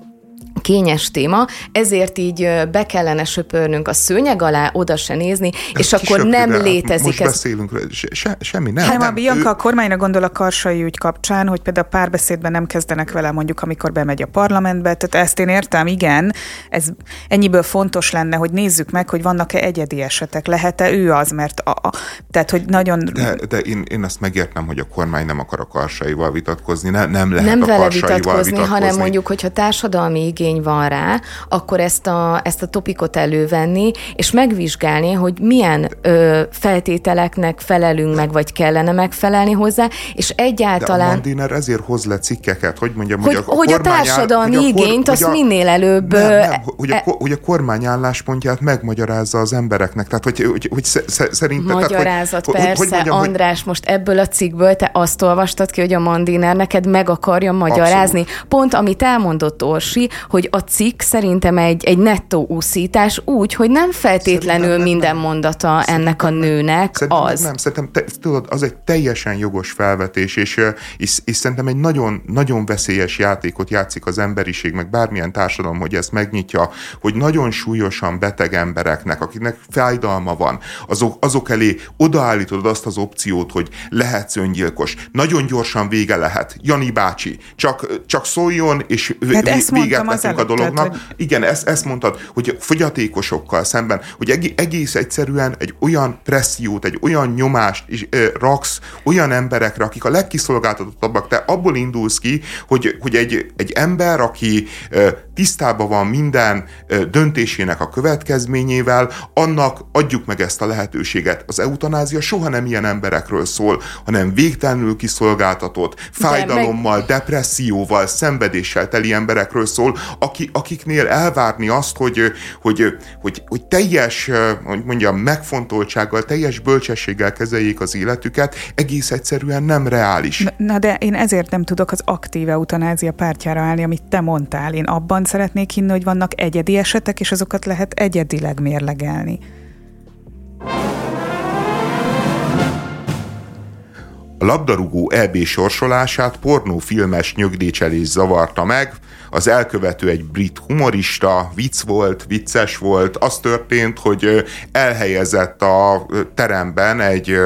kényes téma, ezért így be kellene söpörnünk a szőnyeg alá, oda se nézni, De és akkor nem rá, létezik most ez. beszélünk, se, semmi, nem. Hát, nem, a Bianca ő... a kormányra gondol a karsai ügy kapcsán, hogy például a párbeszédben nem kezdenek vele mondjuk, amikor bemegy a parlamentbe, tehát ezt én értem, igen, ez ennyiből fontos lenne, hogy nézzük meg, hogy vannak-e egyedi esetek, lehet-e ő az, mert a, a, tehát, hogy nagyon... De, de én, én azt megértem, hogy a kormány nem akar a karsaival vitatkozni, ne, nem lehet nem a vele vitatkozni, vitatkozni, hanem mondjuk, hogyha társadalmi igény igény van rá, akkor ezt a, ezt a topikot elővenni, és megvizsgálni, hogy milyen ö, feltételeknek felelünk meg, vagy kellene megfelelni hozzá, és egyáltalán... De a Mandiner ezért hoz le cikkeket, hogy mondjam, hogy, hogy a, hogy a társadalmi hogy a igényt azt minél előbb... Nem, nem, hogy, a, e- hogy a kormány álláspontját megmagyarázza az embereknek, tehát hogy, hogy, hogy szerintem... Magyarázat, tehát, hogy, persze, hogy, hogy mondjam, András, most ebből a cikkből te azt olvastad ki, hogy a Mandiner neked meg akarja magyarázni. Abszolút. Pont amit elmondott Orsi, hogy a cikk szerintem egy, egy nettó úszítás úgy, hogy nem feltétlenül szerintem minden nem, mondata szerintem ennek a nőnek szerintem az. Nem, szerintem te, tudod, az egy teljesen jogos felvetés, és, és, és szerintem egy nagyon, nagyon veszélyes játékot játszik az emberiség, meg bármilyen társadalom, hogy ezt megnyitja, hogy nagyon súlyosan beteg embereknek, akiknek fájdalma van, azok, azok elé odaállítod azt az opciót, hogy lehetsz öngyilkos. Nagyon gyorsan vége lehet. Jani bácsi, csak, csak szóljon, és hát ezt véget az a dolognak. Tehát, hogy... Igen, ezt, ezt mondtad, hogy fogyatékosokkal szemben, hogy egész egyszerűen egy olyan pressziót, egy olyan nyomást is ö, raksz olyan emberekre, akik a legkiszolgáltatottabbak. Te abból indulsz ki, hogy, hogy egy, egy ember, aki ö, tisztában van minden ö, döntésének a következményével, annak adjuk meg ezt a lehetőséget. Az eutanázia soha nem ilyen emberekről szól, hanem végtelenül kiszolgáltatott, fájdalommal, meg... depresszióval, szenvedéssel teli emberekről szól, aki, akiknél elvárni azt, hogy, hogy, hogy, hogy teljes, hogy mondjam, megfontoltsággal, teljes bölcsességgel kezeljék az életüket, egész egyszerűen nem reális. Na de én ezért nem tudok az aktív eutanázia pártjára állni, amit te mondtál. Én abban szeretnék hinni, hogy vannak egyedi esetek, és azokat lehet egyedileg mérlegelni. A labdarúgó EB sorsolását pornófilmes nyögdécselés zavarta meg, az elkövető egy brit humorista, vicc volt, vicces volt, az történt, hogy elhelyezett a teremben egy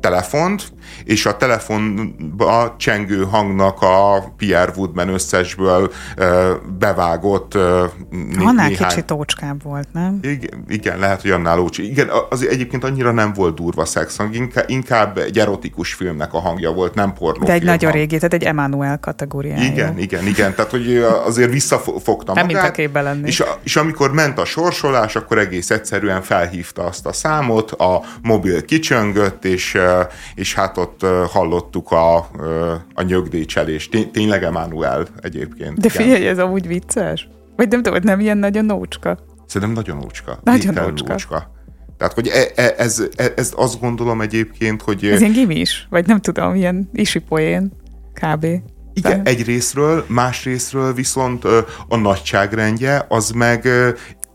telefont, és a telefonba csengő hangnak a Pierre Woodman összesből bevágott né- Annál néhány... kicsit ócskább volt, nem? Igen, igen lehet, hogy annál ócsi. Igen, az egyébként annyira nem volt durva szexhang, inkább, inkább egy erotikus filmnek a hangja volt, nem pornó. De egy nagyon régi, tehát egy Emmanuel kategóriája. Igen, igen, igen, tehát hogy azért visszafogta nem magát. Mint a lenni. És, és amikor ment a sorsolás, akkor egész egyszerűen felhívta azt a számot, a mobil kicsöngött, és, és hát ott hallottuk a, a nyögdécselést. Tényleg Emmanuel egyébként. De figyelj, ez amúgy vicces? Vagy nem tudom, nem ilyen nagyon nócska? Szerintem nagyon ócska. Nagyon nócska. ócska. Tehát, hogy e, e, ez, ez, ez azt gondolom egyébként, hogy... Ez ilyen gimis? Vagy nem tudom, ilyen isi poén, kb. Igen, egy részről, más részről viszont a nagyságrendje az meg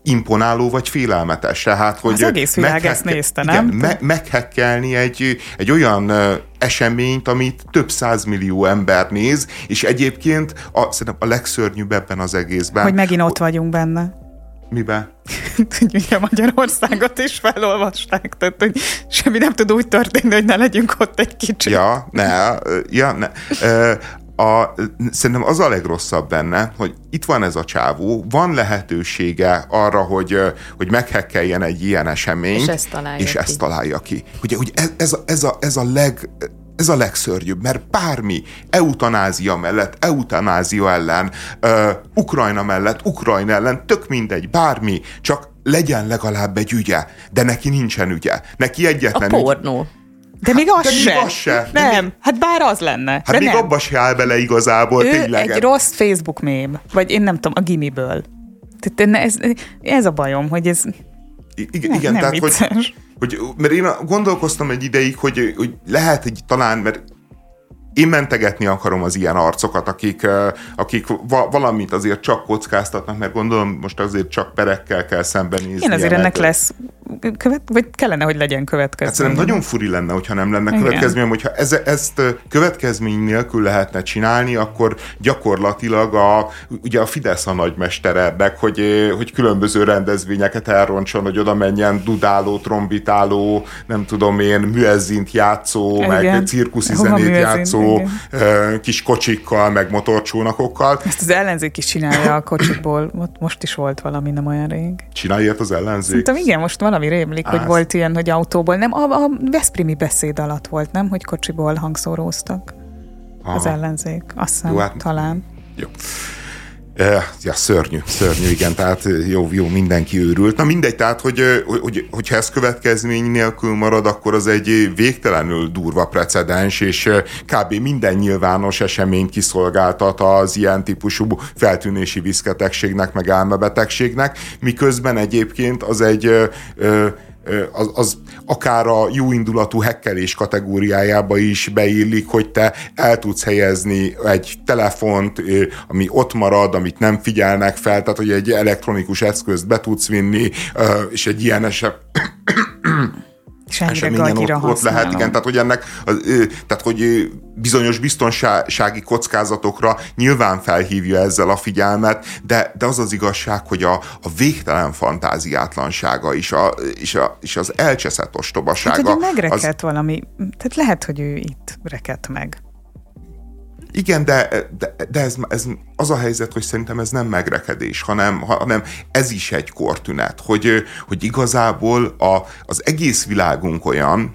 imponáló vagy félelmetes. Tehát, hogy az egész világ meghek- ezt nézte, nem? Igen, me- meghekkelni egy, egy olyan eseményt, amit több százmillió ember néz, és egyébként a, szerintem a legszörnyűbb ebben az egészben. Hogy megint ott vagyunk benne. Miben? hogy ugye Magyarországot is felolvasták, tehát hogy semmi nem tud úgy történni, hogy ne legyünk ott egy kicsit. Ja, ne, ja, ne a, szerintem az a legrosszabb benne, hogy itt van ez a csávó, van lehetősége arra, hogy, hogy meghekkeljen egy ilyen eseményt, és ezt találja és ki. Ezt találja ki. Ugye, hogy ez, ez, a, ez, a, ez a leg ez a legszörnyűbb, mert bármi eutanázia mellett, eutanázia ellen, uh, Ukrajna mellett, Ukrajna ellen, tök mindegy, bármi, csak legyen legalább egy ügye, de neki nincsen ügye. Neki egyetlen A pornó. Ügy, de még az, de se. Még az se. Nem, még... hát bár az lenne. Hát de még nem. abba se áll bele igazából ő tényleg. egy rossz Facebook mém, vagy én nem tudom, a gimiből. Tehát ez, ez a bajom, hogy ez I- igen, nem, igen nem tehát hogy, hogy, mert én gondolkoztam egy ideig, hogy, hogy lehet, hogy talán, mert én mentegetni akarom az ilyen arcokat, akik, akik valamit azért csak kockáztatnak, mert gondolom most azért csak perekkel kell szembenézni. Én azért ennek lesz, követ, vagy kellene, hogy legyen következmény. Hát szerintem nagyon furi lenne, hogyha nem lenne Igen. következmény, hogyha ez, ezt következmény nélkül lehetne csinálni, akkor gyakorlatilag a, ugye a Fidesz a nagymester ennek, hogy, hogy különböző rendezvényeket elroncson, hogy oda menjen dudáló, trombitáló, nem tudom én, műezzint játszó, Igen. meg cirkuszi zenét játszó Igen. kis kocsikkal, meg motorcsónakokkal. Ezt az ellenzék is csinálja a kocsikból. Most is volt valami nem olyan rég. Csinálja ilyet az ellenzék? Szerintem igen, most valami rémlik, Ász. hogy volt ilyen, hogy autóból. Nem, a, a Veszprimi beszéd alatt volt, nem? Hogy kocsiból hangszóróztak Aha. az ellenzék. Azt hiszem, Jó, hát, talán. Jó. Ja, szörnyű, szörnyű, igen, tehát jó, jó, mindenki őrült. Na mindegy, tehát, hogy, hogy, hogyha ez következmény nélkül marad, akkor az egy végtelenül durva precedens, és kb. minden nyilvános esemény kiszolgáltat az ilyen típusú feltűnési viszketegségnek, meg elmebetegségnek, miközben egyébként az egy ö, az, az akár a jó indulatú hekkelés kategóriájába is beillik, hogy te el tudsz helyezni egy telefont, ami ott marad, amit nem figyelnek fel, tehát hogy egy elektronikus eszközt be tudsz vinni, és egy ilyen eset és eseményen ott, ott lehet, igen, tehát hogy ennek, tehát hogy bizonyos biztonsági kockázatokra nyilván felhívja ezzel a figyelmet, de, de az az igazság, hogy a, a végtelen fantáziátlansága is, a, és, a, és az elcseszett ostobasága. Hát, hogy megrekedt az... valami, tehát lehet, hogy ő itt rekedt meg. Igen, de, de, de ez, ez az a helyzet, hogy szerintem ez nem megrekedés, hanem, hanem ez is egy kortünet, hogy, hogy igazából a, az egész világunk olyan,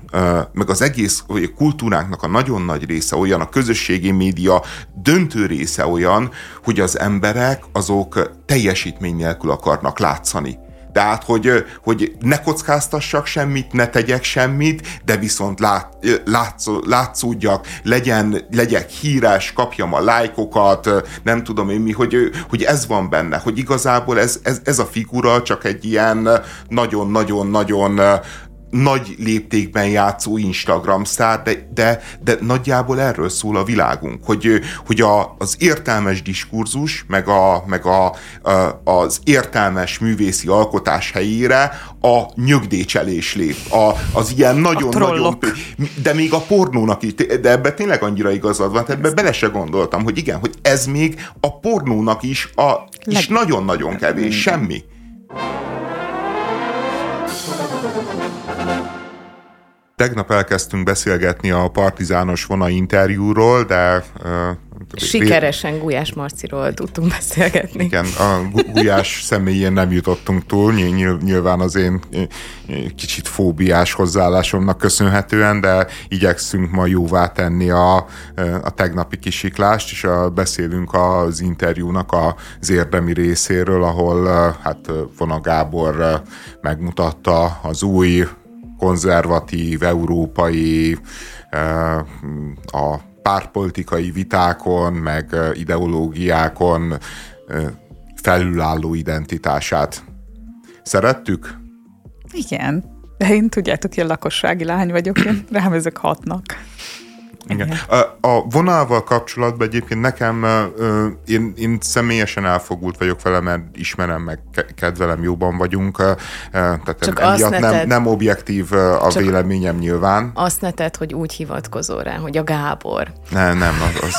meg az egész a kultúránknak a nagyon nagy része olyan, a közösségi média döntő része olyan, hogy az emberek azok teljesítmény nélkül akarnak látszani. Tehát, hogy, hogy ne kockáztassak semmit, ne tegyek semmit, de viszont lát, látszó, látszódjak, legyen, legyek híres, kapjam a lájkokat, nem tudom én mi, hogy, hogy ez van benne, hogy igazából ez, ez, ez a figura csak egy ilyen nagyon-nagyon-nagyon nagy léptékben játszó Instagram szár, de, de, de nagyjából erről szól a világunk, hogy, hogy a, az értelmes diskurzus, meg, a, meg a, a, az értelmes művészi alkotás helyére a nyögdécselés lép. A, az ilyen nagyon-nagyon... De még a pornónak is, de ebben tényleg annyira igazad van, ebbe bele se gondoltam, hogy igen, hogy ez még a pornónak is, a, is nagyon-nagyon kevés, semmi. Tegnap elkezdtünk beszélgetni a partizános vona interjúról, de... Uh, Sikeresen Gulyás Marciról tudtunk beszélgetni. Igen, a Gulyás személyén nem jutottunk túl, nyilván az én kicsit fóbiás hozzáállásomnak köszönhetően, de igyekszünk ma jóvá tenni a, a tegnapi kisiklást, és a, beszélünk az interjúnak az érdemi részéről, ahol hát Vona Gábor megmutatta az új konzervatív, európai, eh, a pártpolitikai vitákon, meg eh, ideológiákon eh, felülálló identitását. Szerettük? Igen. De én tudjátok, a lakossági lány vagyok, én rám ezek hatnak. Igen. A, a vonalval kapcsolatban egyébként nekem, én, én személyesen elfogult vagyok vele, mert ismerem meg, kedvelem, jóban vagyunk, tehát Csak emiatt nem, nem objektív a Csak véleményem nyilván. Azt ne tedd, hogy úgy hivatkozol rá, hogy a Gábor. Nem, nem, az, az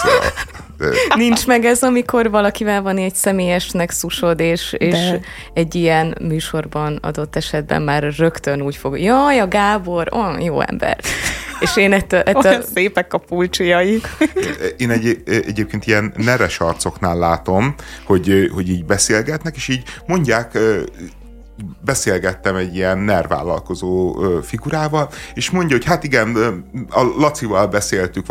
Nincs meg ez, amikor valakivel van egy személyes nexusod, és, és egy ilyen műsorban adott esetben már rögtön úgy fog, jaj, a Gábor, olyan jó ember. És én ettől... ettől... Olyan szépek a pulcsiai. Én egy, egyébként ilyen neres arcoknál látom, hogy, hogy így beszélgetnek, és így mondják, beszélgettem egy ilyen nervállalkozó figurával, és mondja, hogy hát igen, a Lacival beszéltük,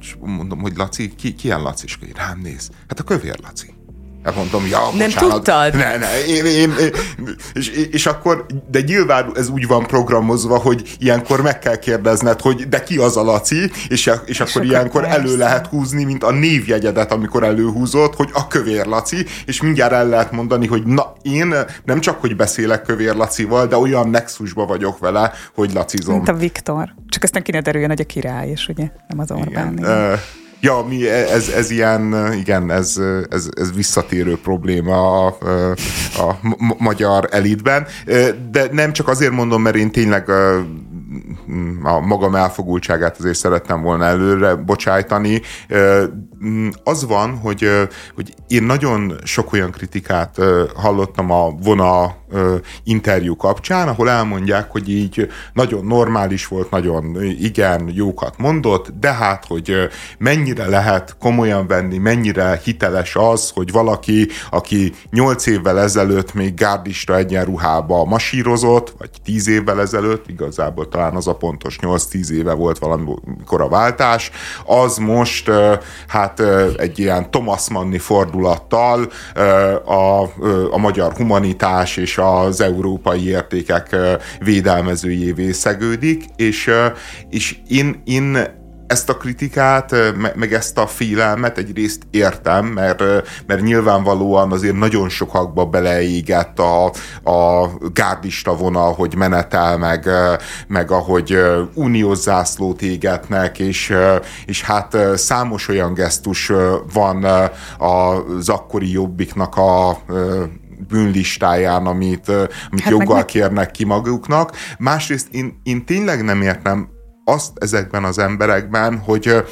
és mondom, hogy Laci, ki, ki ilyen Laci? És rám néz. Hát a kövér Laci. Hát mondom, ja, Nem bocsánat. tudtad? Ne, ne, én, én, én, és, és akkor, de nyilván ez úgy van programozva, hogy ilyenkor meg kell kérdezned, hogy de ki az a Laci, és, és akkor ilyenkor persze. elő lehet húzni, mint a névjegyedet, amikor előhúzott, hogy a kövér Laci, és mindjárt el lehet mondani, hogy na, én nem csak, hogy beszélek kövér Lacival, de olyan nexusba vagyok vele, hogy lacizom. Mint a Viktor. Csak aztán ki ne derüljön, hogy a király, és ugye nem az Orbán. Igen. Igen. Ja, mi, ez, ez ilyen, igen, ez, ez, ez visszatérő probléma a, a magyar elitben, de nem csak azért mondom, mert én tényleg a magam elfogultságát azért szerettem volna előre bocsájtani. Az van, hogy, hogy én nagyon sok olyan kritikát hallottam a vona interjú kapcsán, ahol elmondják, hogy így nagyon normális volt, nagyon igen, jókat mondott, de hát, hogy mennyire lehet komolyan venni, mennyire hiteles az, hogy valaki, aki nyolc évvel ezelőtt még gárdista egyenruhába masírozott, vagy tíz évvel ezelőtt, igazából talán az a pontos 8-10 éve volt valamikor a váltás, az most hát egy ilyen Thomas Manni fordulattal a, a magyar humanitás és az európai értékek védelmezőjévé szegődik, és, és én, én ezt a kritikát, meg ezt a félelmet egyrészt értem, mert, mert nyilvánvalóan azért nagyon sokakba beleégett a, a gárdista vonal, hogy menetel, meg, meg ahogy uniós zászlót égetnek, és, és hát számos olyan gesztus van az akkori jobbiknak a bűnlistáján, amit, amit hát joggal meg... kérnek ki maguknak. Másrészt én, én tényleg nem értem azt ezekben az emberekben, hogy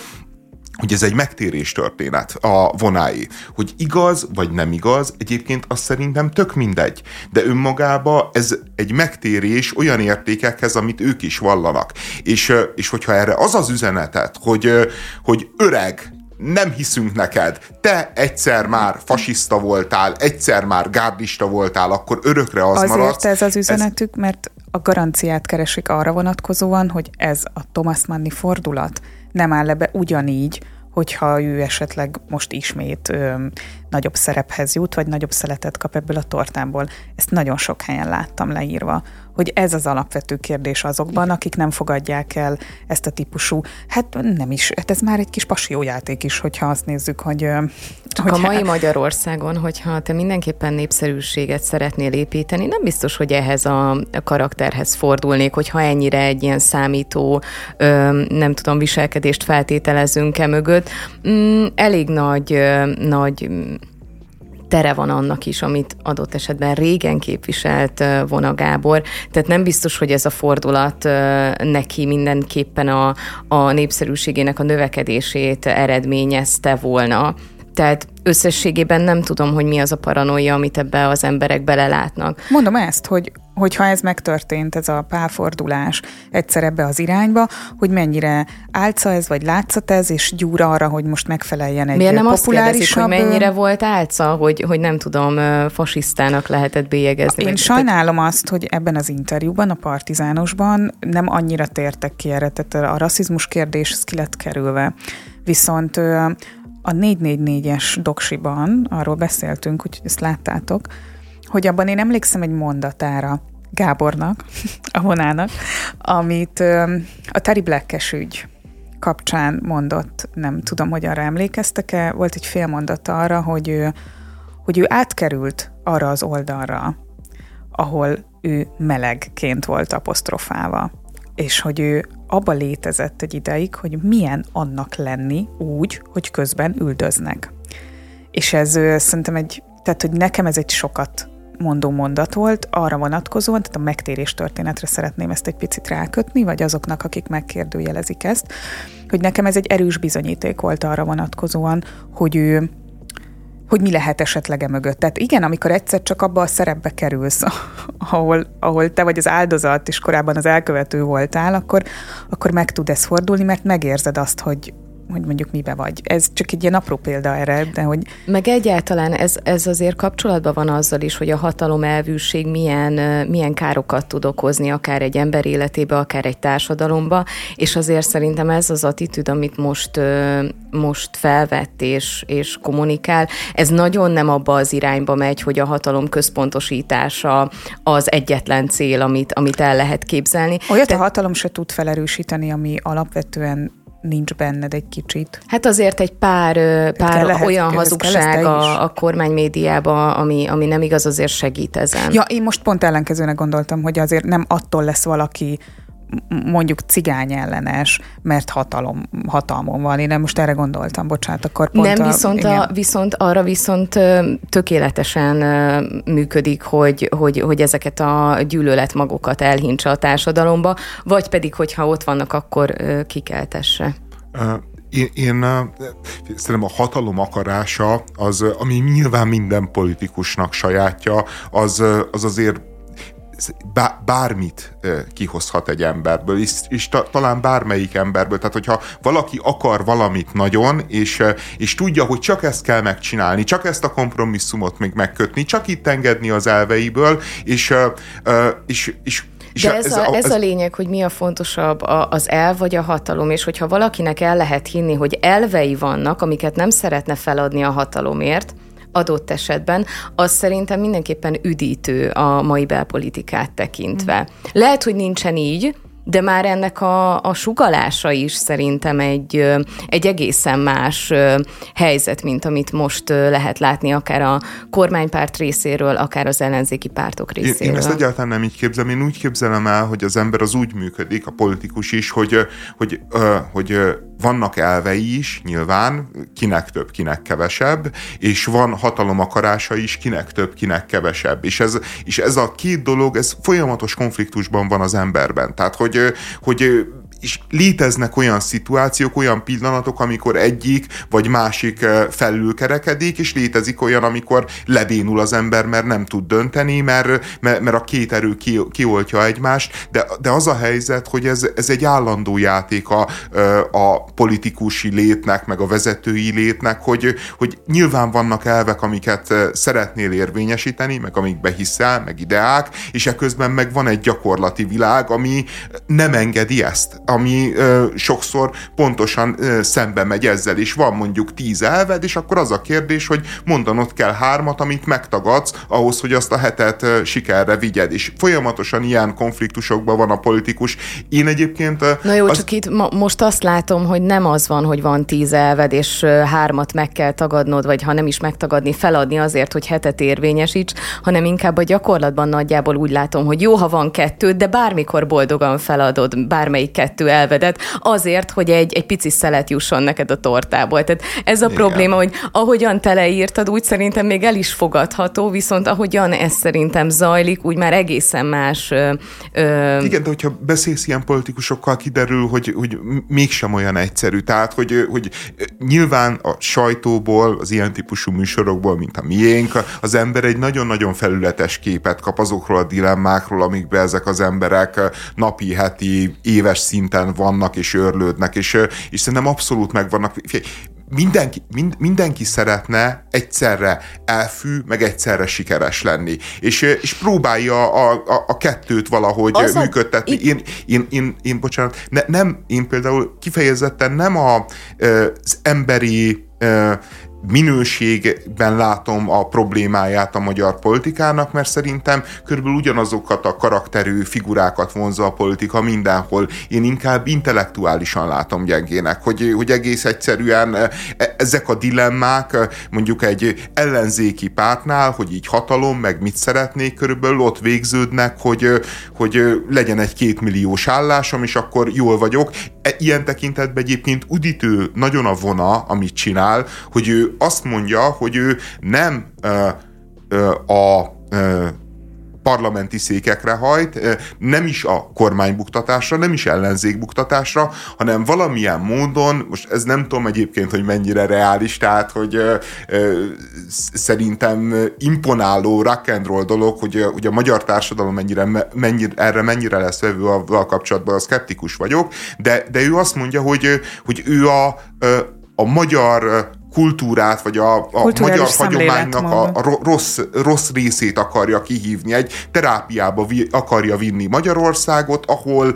hogy ez egy megtérés történet a vonái. Hogy igaz vagy nem igaz, egyébként azt szerintem tök mindegy. De önmagába ez egy megtérés olyan értékekhez, amit ők is vallanak. És, és hogyha erre az az üzenetet, hogy, hogy öreg, nem hiszünk neked, te egyszer már fasiszta voltál, egyszer már gárdista voltál, akkor örökre az Azért maradsz. ez az üzenetük, ez... mert a garanciát keresik arra vonatkozóan, hogy ez a Thomas Manni fordulat nem áll le be ugyanígy, hogyha ő esetleg most ismét ö, nagyobb szerephez jut, vagy nagyobb szeletet kap ebből a tortából. Ezt nagyon sok helyen láttam leírva, hogy ez az alapvető kérdés azokban, akik nem fogadják el ezt a típusú, hát nem is, hát ez már egy kis pasiójáték is, hogyha azt nézzük, hogy... Csak hogy a mai hát... Magyarországon, hogyha te mindenképpen népszerűséget szeretnél építeni, nem biztos, hogy ehhez a karakterhez fordulnék, hogyha ennyire egy ilyen számító, nem tudom, viselkedést feltételezünk e mögött. Mm, elég nagy, nagy tere van annak is, amit adott esetben régen képviselt Vona Gábor. Tehát nem biztos, hogy ez a fordulat neki mindenképpen a, a népszerűségének a növekedését eredményezte volna. Tehát összességében nem tudom, hogy mi az a paranoia, amit ebbe az emberek belelátnak. Mondom ezt, hogy hogyha ez megtörtént, ez a pálfordulás egyszer ebbe az irányba, hogy mennyire álca ez, vagy látszat ez, és gyúr arra, hogy most megfeleljen egy Miért nem azt kérdezik, hogy mennyire volt álca, hogy, hogy nem tudom, fasisztának lehetett bélyegezni? Én sajnálom azt, hogy ebben az interjúban, a partizánosban nem annyira tértek ki erre, tehát a rasszizmus kérdés ez ki lett kerülve. Viszont a 444-es doksiban, arról beszéltünk, hogy ezt láttátok, hogy abban én emlékszem egy mondatára Gábornak, a vonának, amit a Terry Blackes ügy kapcsán mondott, nem tudom, hogy arra emlékeztek-e, volt egy fél mondata arra, hogy ő, hogy ő átkerült arra az oldalra, ahol ő melegként volt apostrofálva, és hogy ő abba létezett egy ideig, hogy milyen annak lenni úgy, hogy közben üldöznek. És ez szerintem egy, tehát hogy nekem ez egy sokat mondó mondat volt arra vonatkozóan, tehát a megtérés történetre szeretném ezt egy picit rákötni, vagy azoknak, akik megkérdőjelezik ezt, hogy nekem ez egy erős bizonyíték volt arra vonatkozóan, hogy ő hogy mi lehet esetleg e mögött. Tehát igen, amikor egyszer csak abba a szerepbe kerülsz, ahol, ahol te vagy az áldozat, és korábban az elkövető voltál, akkor, akkor meg tud ez fordulni, mert megérzed azt, hogy, hogy mondjuk mibe vagy. Ez csak egy ilyen apró példa erre, de hogy... Meg egyáltalán ez, ez azért kapcsolatban van azzal is, hogy a hatalom elvűség milyen, milyen károkat tud okozni, akár egy ember életébe, akár egy társadalomba, és azért szerintem ez az attitűd, amit most, most felvett és, és kommunikál, ez nagyon nem abba az irányba megy, hogy a hatalom központosítása az egyetlen cél, amit, amit el lehet képzelni. Olyat De... a hatalom se tud felerősíteni, ami alapvetően nincs benned egy kicsit. Hát azért egy pár, pár lehet, olyan hazugság a, a kormány médiában, ami, ami nem igaz, azért segít ezen. Ja, én most pont ellenkezőnek gondoltam, hogy azért nem attól lesz valaki mondjuk cigány ellenes, mert hatalom, hatalmon van. Én nem most erre gondoltam, bocsánat, akkor pont Nem, a, viszont, a, viszont arra viszont tökéletesen működik, hogy, hogy, hogy ezeket a gyűlöletmagokat elhintse a társadalomba, vagy pedig, hogyha ott vannak, akkor kikeltesse. Én, én szerintem a hatalom akarása, az, ami nyilván minden politikusnak sajátja, az, az azért bármit kihozhat egy emberből, és, és ta, talán bármelyik emberből. Tehát, hogyha valaki akar valamit nagyon, és, és tudja, hogy csak ezt kell megcsinálni, csak ezt a kompromisszumot még megkötni, csak itt engedni az elveiből, és, és, és De ez, ez, a, ez a lényeg, hogy mi a fontosabb, az el vagy a hatalom, és hogyha valakinek el lehet hinni, hogy elvei vannak, amiket nem szeretne feladni a hatalomért, adott esetben, az szerintem mindenképpen üdítő a mai belpolitikát tekintve. Mm. Lehet, hogy nincsen így, de már ennek a, a sugalása is szerintem egy, egy egészen más helyzet, mint amit most lehet látni akár a kormánypárt részéről, akár az ellenzéki pártok részéről. Én, én ezt egyáltalán nem így képzelem, én úgy képzelem el, hogy az ember az úgy működik, a politikus is, hogy, hogy, hogy, hogy vannak elvei is, nyilván, kinek több, kinek kevesebb, és van hatalom akarása is, kinek több, kinek kevesebb. És ez, és ez a két dolog, ez folyamatos konfliktusban van az emberben. Tehát, hogy, hogy és léteznek olyan szituációk, olyan pillanatok, amikor egyik vagy másik felülkerekedik, és létezik olyan, amikor lebénul az ember, mert nem tud dönteni, mert, mert, mert a két erő ki, kioltja egymást, de, de az a helyzet, hogy ez, ez egy állandó játék a, a politikusi létnek, meg a vezetői létnek, hogy, hogy nyilván vannak elvek, amiket szeretnél érvényesíteni, meg amikbe hiszel, meg ideák, és ekközben meg van egy gyakorlati világ, ami nem engedi ezt, ami ö, sokszor pontosan ö, szembe megy ezzel, és van mondjuk tíz elved, és akkor az a kérdés, hogy mondanod kell hármat, amit megtagadsz, ahhoz, hogy azt a hetet ö, sikerre vigyed, és folyamatosan ilyen konfliktusokban van a politikus. Én egyébként... Na jó, az... csak itt ma, most azt látom, hogy nem az van, hogy van tíz elved, és hármat meg kell tagadnod, vagy ha nem is megtagadni, feladni azért, hogy hetet érvényesíts, hanem inkább a gyakorlatban nagyjából úgy látom, hogy jó, ha van kettő, de bármikor boldogan feladod bármelyik kettő elvedet, azért, hogy egy, egy pici szelet jusson neked a tortából. Tehát ez a Igen. probléma, hogy ahogyan teleírtad, úgy szerintem még el is fogadható, viszont ahogyan ez szerintem zajlik, úgy már egészen más. Ö, ö... Igen, de hogyha beszélsz ilyen politikusokkal, kiderül, hogy, hogy mégsem olyan egyszerű. Tehát, hogy, hogy nyilván a sajtóból, az ilyen típusú műsorokból, mint a miénk, az ember egy nagyon-nagyon felületes képet kap azokról a dilemmákról, amikbe ezek az emberek napi, heti, éves szinten vannak és örlődnek, és, és szerintem abszolút megvannak mindenki, mind, mindenki szeretne egyszerre elfű, meg egyszerre sikeres lenni. És, és próbálja a, a, a kettőt valahogy az működtetni. A... Én, én, én, én, bocsánat, ne, nem, én például kifejezetten nem a, az emberi minőségben látom a problémáját a magyar politikának, mert szerintem körülbelül ugyanazokat a karakterű figurákat vonza a politika mindenhol. Én inkább intellektuálisan látom gyengének, hogy, hogy egész egyszerűen e, ezek a dilemmák mondjuk egy ellenzéki pártnál, hogy így hatalom, meg mit szeretnék, körülbelül ott végződnek, hogy, hogy legyen egy kétmilliós állásom, és akkor jól vagyok. E, ilyen tekintetben egyébként udítő nagyon a vona, amit csinál, hogy ő azt mondja, hogy ő nem ö, ö, a ö, parlamenti székekre hajt, nem is a kormánybuktatásra, nem is ellenzékbuktatásra, hanem valamilyen módon, most ez nem tudom egyébként, hogy mennyire reális, tehát, hogy ö, ö, szerintem imponáló rock and roll dolog, hogy, hogy a magyar társadalom mennyire, mennyire, erre mennyire lesz vevő a kapcsolatban, a szkeptikus vagyok, de, de ő azt mondja, hogy, hogy ő a, a magyar kultúrát, vagy a, a magyar hagyománynak a, a rossz, rossz részét akarja kihívni. Egy terápiába vi, akarja vinni Magyarországot, ahol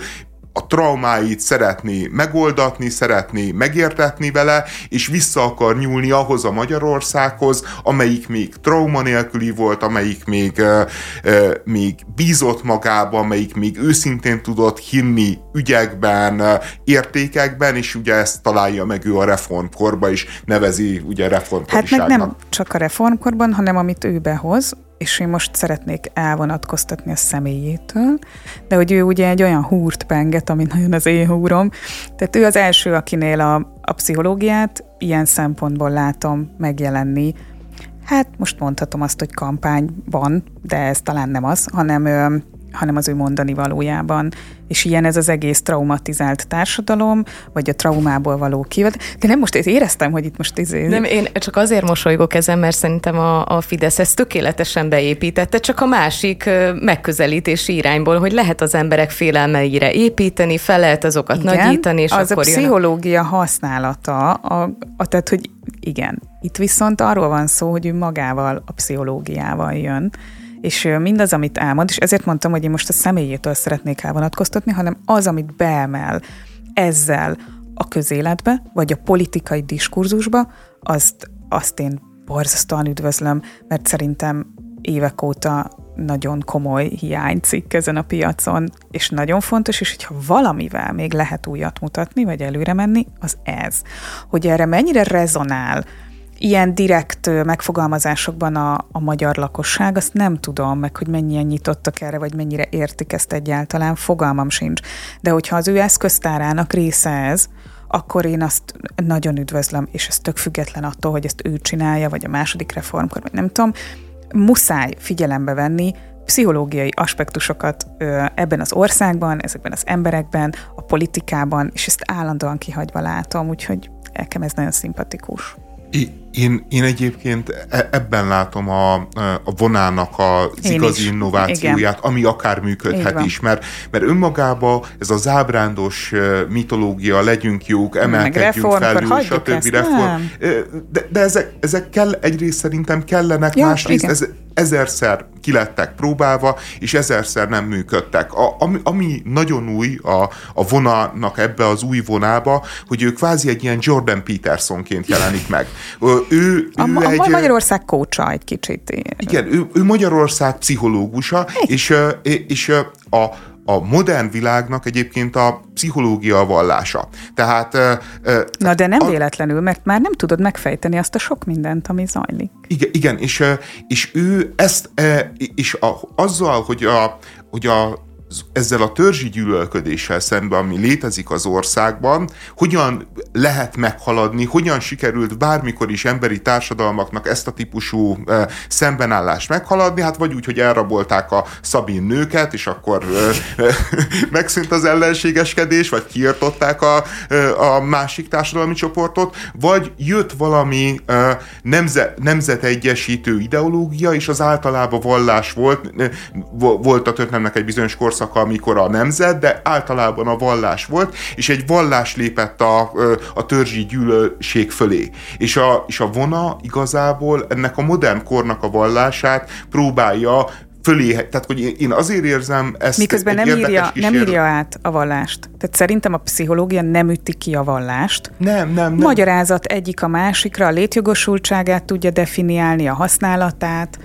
a traumáit szeretné megoldatni, szeretné megértetni vele, és vissza akar nyúlni ahhoz a Magyarországhoz, amelyik még trauma nélküli volt, amelyik még, még bízott magába, amelyik még őszintén tudott hinni ügyekben, értékekben, és ugye ezt találja meg ő a reformkorba is, nevezi ugye reformkoriságnak. Hát meg nem csak a reformkorban, hanem amit ő behoz, és én most szeretnék elvonatkoztatni a személyétől, de hogy ő ugye egy olyan húrt penget, ami nagyon az én húrom, tehát ő az első, akinél a, a pszichológiát ilyen szempontból látom megjelenni, hát most mondhatom azt, hogy kampányban, de ez talán nem az, hanem hanem az ő mondani valójában. És ilyen ez az egész traumatizált társadalom, vagy a traumából való kivet. De nem most éreztem, hogy itt most izé... Nem, én csak azért mosolygok ezen, mert szerintem a, a Fidesz ezt tökéletesen beépítette, csak a másik megközelítési irányból, hogy lehet az emberek félelmeire építeni, fel lehet azokat igen, nagyítani, és az akkor a pszichológia a... használata, a, a, tehát, hogy igen. Itt viszont arról van szó, hogy ő magával, a pszichológiával jön, és mindaz, amit elmond, és ezért mondtam, hogy én most a személyétől szeretnék elvonatkoztatni, hanem az, amit beemel ezzel a közéletbe, vagy a politikai diskurzusba, azt, azt én borzasztóan üdvözlöm, mert szerintem évek óta nagyon komoly hiánycikk ezen a piacon, és nagyon fontos, és hogyha valamivel még lehet újat mutatni, vagy előre menni, az ez. Hogy erre mennyire rezonál ilyen direkt megfogalmazásokban a, a magyar lakosság, azt nem tudom, meg hogy mennyien nyitottak erre, vagy mennyire értik ezt egyáltalán, fogalmam sincs. De hogyha az ő eszköztárának része ez, akkor én azt nagyon üdvözlöm, és ez tök független attól, hogy ezt ő csinálja, vagy a második reformkor, vagy nem tudom, muszáj figyelembe venni pszichológiai aspektusokat ebben az országban, ezekben az emberekben, a politikában, és ezt állandóan kihagyva látom, úgyhogy nekem ez nagyon szimpatikus. Én, én egyébként e, ebben látom a, a vonának az én igazi is. innovációját, Igen. ami akár működhet is, mert, mert önmagában ez a zábrándos mitológia, legyünk jók, emelkedjünk fel, stb. Reform. De, de ezek, ezek kell, egyrészt szerintem kellenek, ja, másrészt ez, ezerszer kilettek próbálva, és ezerszer nem működtek. A, ami, ami nagyon új a, a vonának ebbe az új vonába, hogy ő kvázi egy ilyen Jordan Petersonként jelenik meg. Ő, ő a, egy, a Magyarország kócsa egy kicsit. Igen, ő, ő Magyarország pszichológusa, és, és a, a modern világnak egyébként a pszichológia a vallása. Tehát... Na de nem a, véletlenül, mert már nem tudod megfejteni azt a sok mindent, ami zajlik. Igen, igen és, és ő ezt, és a, azzal, hogy a, hogy a ezzel a törzsi gyűlölködéssel szemben, ami létezik az országban, hogyan lehet meghaladni, hogyan sikerült bármikor is emberi társadalmaknak ezt a típusú e, szembenállást meghaladni, hát vagy úgy, hogy elrabolták a szabin nőket, és akkor e, e, megszűnt az ellenségeskedés, vagy kiirtották a, e, a másik társadalmi csoportot, vagy jött valami e, nemze, nemzetegyesítő ideológia, és az általában vallás volt, e, volt a történelmnek egy bizonyos korszak korszaka, amikor a nemzet, de általában a vallás volt, és egy vallás lépett a, a törzsi gyűlölség fölé. És a, és a vona igazából ennek a modern kornak a vallását próbálja fölé, tehát hogy én azért érzem ezt Miközben nem írja, nem írja át a vallást. Tehát szerintem a pszichológia nem üti ki a vallást. Nem, nem, nem. Magyarázat egyik a másikra, a létjogosultságát tudja definiálni, a használatát.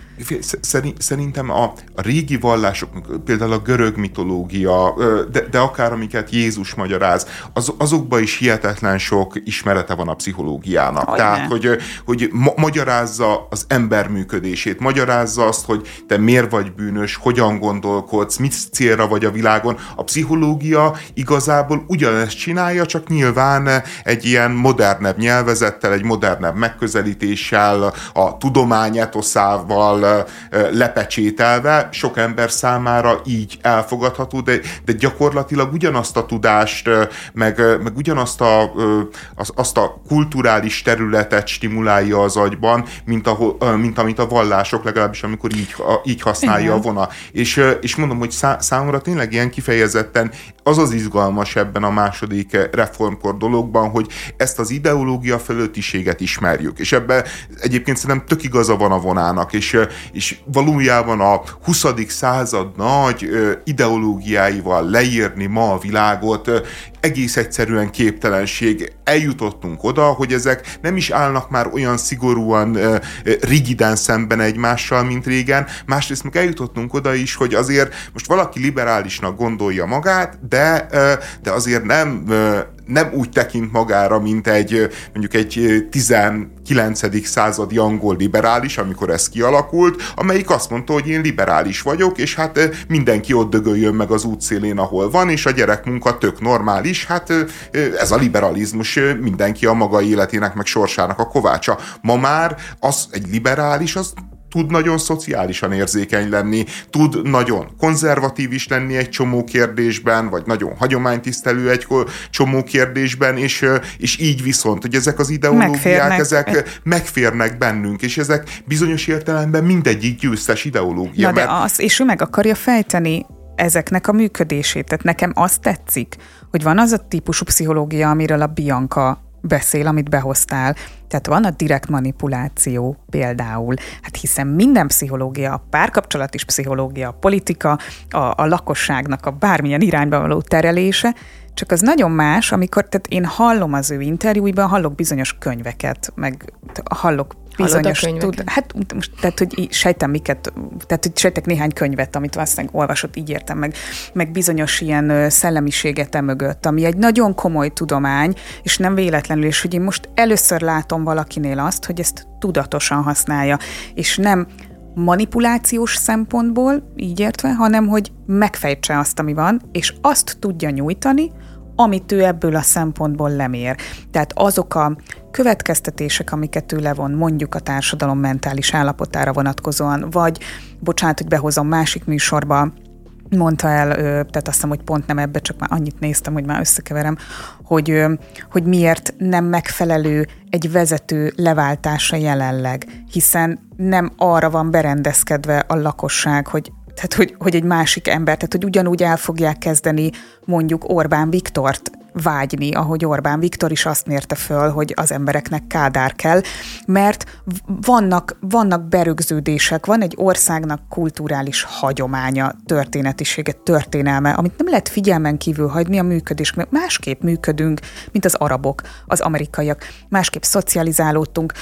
Szerintem a, a régi vallások, például a görög mitológia, de, de akár amiket Jézus magyaráz, az, azokban is hihetetlen sok ismerete van a pszichológiának. Hogy Tehát, hogy, hogy ma- magyarázza az ember működését, magyarázza azt, hogy te miért vagy bűnös, hogyan gondolkodsz, mit célra vagy a világon. A pszichológia igazából ugyanezt csinálja, csak nyilván egy ilyen modernebb nyelvezettel, egy modernebb megközelítéssel, a tudomány etoszával, lepecsételve, sok ember számára így elfogadható, de, de gyakorlatilag ugyanazt a tudást, meg, meg ugyanazt a, az, azt a kulturális területet stimulálja az agyban, mint, a, mint amit a vallások, legalábbis amikor így, így használja Igen. a vona. És, és mondom, hogy szá, számomra tényleg ilyen kifejezetten az az izgalmas ebben a második reformkor dologban, hogy ezt az ideológia fölöttiséget ismerjük. És ebben egyébként szerintem tök igaza van a vonának, és, és valójában a 20. század nagy ideológiáival leírni ma a világot egész egyszerűen képtelenség. Eljutottunk oda, hogy ezek nem is állnak már olyan szigorúan rigiden szemben egymással, mint régen. Másrészt meg eljutottunk oda is, hogy azért most valaki liberálisnak gondolja magát, de, de azért nem nem úgy tekint magára, mint egy mondjuk egy 19. századi angol liberális, amikor ez kialakult, amelyik azt mondta, hogy én liberális vagyok, és hát mindenki ott dögöljön meg az útszélén, ahol van, és a gyerekmunka tök normális, hát ez a liberalizmus, mindenki a maga életének meg sorsának a kovácsa. Ma már az egy liberális, az tud nagyon szociálisan érzékeny lenni, tud nagyon konzervatív is lenni egy csomó kérdésben, vagy nagyon hagyománytisztelő egy csomó kérdésben, és, és így viszont, hogy ezek az ideológiák, megférnek. ezek megférnek bennünk, és ezek bizonyos értelemben mindegyik győztes ideológia. Na mert... de az, és ő meg akarja fejteni ezeknek a működését. Tehát nekem azt tetszik, hogy van az a típusú pszichológia, amiről a Bianca beszél, amit behoztál. Tehát van a direkt manipuláció például, hát hiszen minden pszichológia, a párkapcsolat is pszichológia, a politika, a, a lakosságnak a bármilyen irányba való terelése, csak az nagyon más, amikor, tehát én hallom az ő interjúiban, hallok bizonyos könyveket, meg hallok bizonyos tud, hát most, tehát, hogy sejtem miket, tehát, hogy sejtek néhány könyvet, amit valószínűleg olvasott, így értem meg, meg bizonyos ilyen szellemiséget mögött, ami egy nagyon komoly tudomány, és nem véletlenül, és hogy én most először látom valakinél azt, hogy ezt tudatosan használja, és nem manipulációs szempontból, így értve, hanem hogy megfejtse azt, ami van, és azt tudja nyújtani, amit ő ebből a szempontból lemér. Tehát azok a következtetések, amiket ő levon, mondjuk a társadalom mentális állapotára vonatkozóan, vagy, bocsánat, hogy behozom másik műsorba, mondta el, tehát azt hiszem, hogy pont nem ebbe, csak már annyit néztem, hogy már összekeverem, hogy, hogy miért nem megfelelő egy vezető leváltása jelenleg, hiszen nem arra van berendezkedve a lakosság, hogy tehát, hogy, hogy egy másik ember, tehát, hogy ugyanúgy el fogják kezdeni mondjuk Orbán Viktort vágyni, ahogy Orbán Viktor is azt mérte föl, hogy az embereknek kádár kell, mert vannak, vannak berögződések, van egy országnak kulturális hagyománya, történetisége, történelme, amit nem lehet figyelmen kívül hagyni a működés, mert másképp működünk, mint az arabok, az amerikaiak, másképp szocializálódtunk,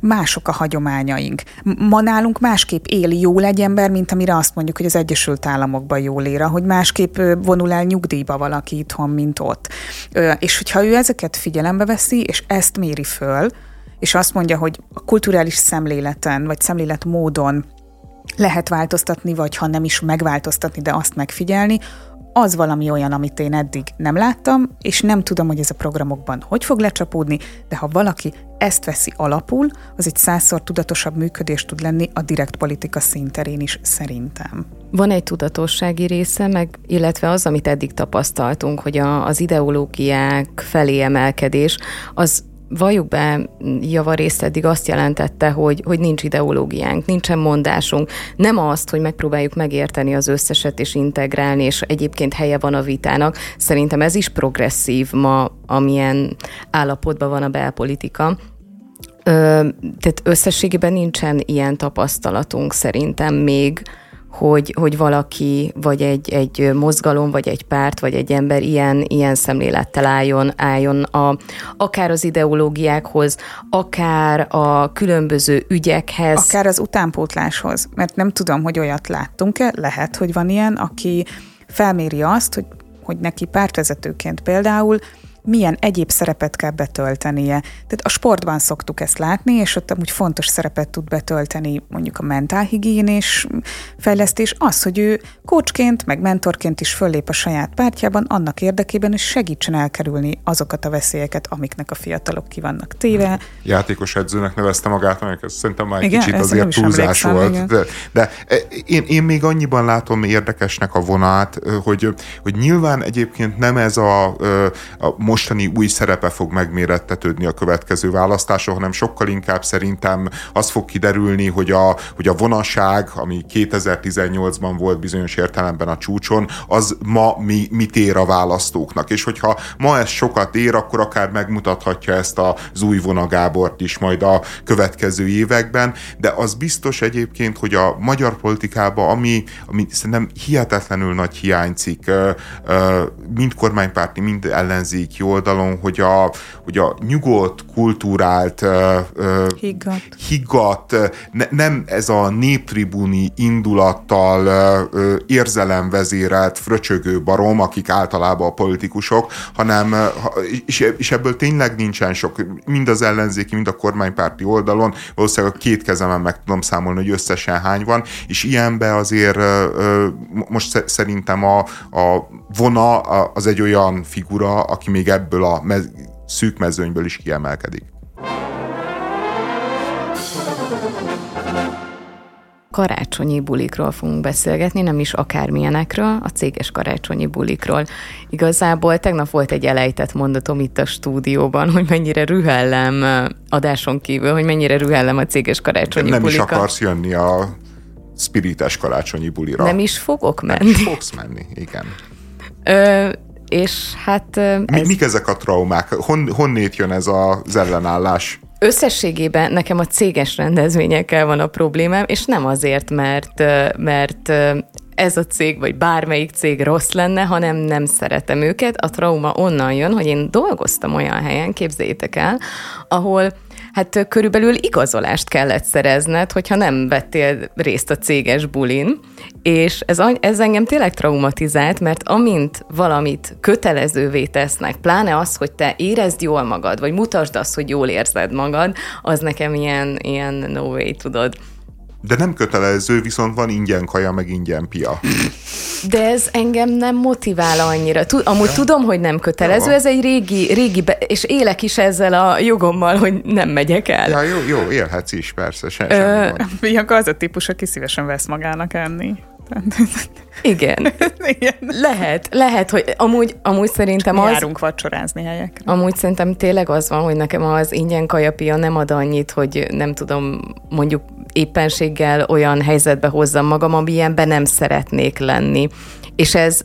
mások a hagyományaink. Ma nálunk másképp él jól egy ember, mint amire azt mondjuk, hogy az Egyesült Államokban jól ér, hogy másképp vonul el nyugdíjba valaki itthon, mint ott. És hogyha ő ezeket figyelembe veszi, és ezt méri föl, és azt mondja, hogy a kulturális szemléleten, vagy szemléletmódon lehet változtatni, vagy ha nem is megváltoztatni, de azt megfigyelni, az valami olyan, amit én eddig nem láttam, és nem tudom, hogy ez a programokban hogy fog lecsapódni, de ha valaki ezt veszi alapul, az egy százszor tudatosabb működés tud lenni a direkt politika szinterén is szerintem. Van egy tudatossági része, meg illetve az, amit eddig tapasztaltunk, hogy a, az ideológiák felé emelkedés, az valljuk be, javarészt eddig azt jelentette, hogy, hogy nincs ideológiánk, nincsen mondásunk. Nem azt, hogy megpróbáljuk megérteni az összeset és integrálni, és egyébként helye van a vitának. Szerintem ez is progresszív ma, amilyen állapotban van a belpolitika. Ö, tehát összességében nincsen ilyen tapasztalatunk szerintem még, hogy, hogy valaki, vagy egy, egy mozgalom, vagy egy párt, vagy egy ember ilyen, ilyen szemlélettel álljon, álljon a, akár az ideológiákhoz, akár a különböző ügyekhez. Akár az utánpótláshoz, mert nem tudom, hogy olyat láttunk-e, lehet, hogy van ilyen, aki felméri azt, hogy, hogy neki pártvezetőként például milyen egyéb szerepet kell betöltenie. Tehát a sportban szoktuk ezt látni, és ott amúgy fontos szerepet tud betölteni mondjuk a mentálhigiénés fejlesztés, az, hogy ő kócsként, meg mentorként is föllép a saját pártjában annak érdekében, hogy segítsen elkerülni azokat a veszélyeket, amiknek a fiatalok ki vannak téve. Játékos edzőnek nevezte magát, amelyek ez szerintem már egy igen, kicsit azért túlzás volt. De, de én, én még annyiban látom érdekesnek a vonát, hogy, hogy nyilván egyébként nem ez a, a mostani új szerepe fog megmérettetődni a következő választáson, hanem sokkal inkább szerintem az fog kiderülni, hogy a, hogy a vonaság, ami 2018-ban volt bizonyos értelemben a csúcson, az ma mi, mit ér a választóknak. És hogyha ma ez sokat ér, akkor akár megmutathatja ezt az új vonagábort is majd a következő években, de az biztos egyébként, hogy a magyar politikában, ami, ami szerintem hihetetlenül nagy hiányzik, mind kormánypárti, mind ellenzéki oldalon, hogy a, hogy a nyugodt, kultúrált, higgadt, higgadt ne, nem ez a néptribuni indulattal érzelemvezérelt fröcsögő barom, akik általában a politikusok, hanem és, és ebből tényleg nincsen sok, mind az ellenzéki, mind a kormánypárti oldalon, valószínűleg a két kezemen meg tudom számolni, hogy összesen hány van, és ilyenbe azért most szerintem a, a vona az egy olyan figura, aki még ebből a mez- szűk mezőnyből is kiemelkedik. karácsonyi bulikról fogunk beszélgetni, nem is akármilyenekről, a céges karácsonyi bulikról. Igazából tegnap volt egy elejtett mondatom itt a stúdióban, hogy mennyire rühellem adáson kívül, hogy mennyire rühellem a céges karácsonyi nem bulika. Nem is akarsz jönni a spirites karácsonyi bulira. Nem is fogok menni. Nem is fogsz menni, igen. Ö, és hát... Mi, ez... Mik ezek a traumák? Hon, honnét jön ez az ellenállás? Összességében nekem a céges rendezvényekkel van a problémám, és nem azért, mert, mert ez a cég, vagy bármelyik cég rossz lenne, hanem nem szeretem őket. A trauma onnan jön, hogy én dolgoztam olyan helyen, képzeljétek el, ahol hát körülbelül igazolást kellett szerezned, hogyha nem vettél részt a céges bulin, és ez, ez engem tényleg traumatizált, mert amint valamit kötelezővé tesznek, pláne az, hogy te érezd jól magad, vagy mutasd azt, hogy jól érzed magad, az nekem ilyen, ilyen no way, tudod. De nem kötelező, viszont van ingyen kaja, meg ingyen pia. De ez engem nem motivál annyira. Tud, amúgy ja. tudom, hogy nem kötelező, ja. ez egy régi, régi be, és élek is ezzel a jogommal, hogy nem megyek el. Ja, jó, jó élhetsz is, persze. Sem, Ö... az a típus, aki szívesen vesz magának enni. Igen. Igen. Lehet, lehet, hogy amúgy, amúgy szerintem az... Járunk vacsorázni helyekre. Amúgy szerintem tényleg az van, hogy nekem az ingyen kajapia nem ad annyit, hogy nem tudom, mondjuk éppenséggel olyan helyzetbe hozzam magam, amilyenben nem szeretnék lenni. És ez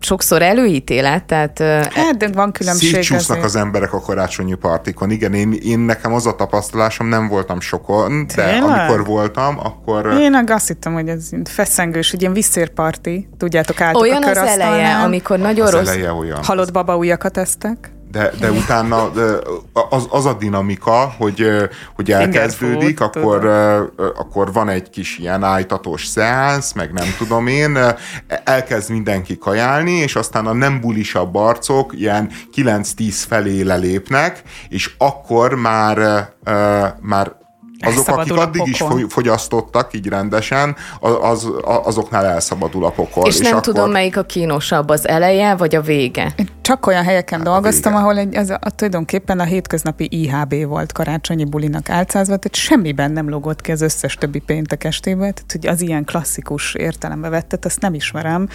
sokszor előítélet, tehát... Hát, de van különbség Szétcsúsznak azért. az emberek a karácsonyi partikon. Igen, én, én nekem az a tapasztalásom, nem voltam sokon, de Tényleg? amikor voltam, akkor... Én azt hittem, hogy ez feszengős, egy ilyen visszérparti, tudjátok, álltok Olyan a az eleje, amikor nagyon az rossz... Eleje olyan. Halott baba ujjakat esztek? De, de utána az, az a dinamika, hogy, hogy elkezdődik, food, akkor, akkor van egy kis ilyen álltatós szeánsz, meg nem tudom én, elkezd mindenki kajálni, és aztán a nem bulisabb arcok ilyen 9-10 felé lelépnek, és akkor már, már azok, akik addig is fogyasztottak így rendesen, az, azoknál elszabadul a pokol. És, és nem akkor... tudom, melyik a kínosabb, az eleje vagy a vége? Csak olyan helyeken hát dolgoztam, ahol egy, az, a, tulajdonképpen a hétköznapi IHB volt karácsonyi bulinak álcázva, tehát semmiben nem logott ki az összes többi péntek estébe, tehát hogy az ilyen klasszikus értelembe vettet, azt nem ismerem.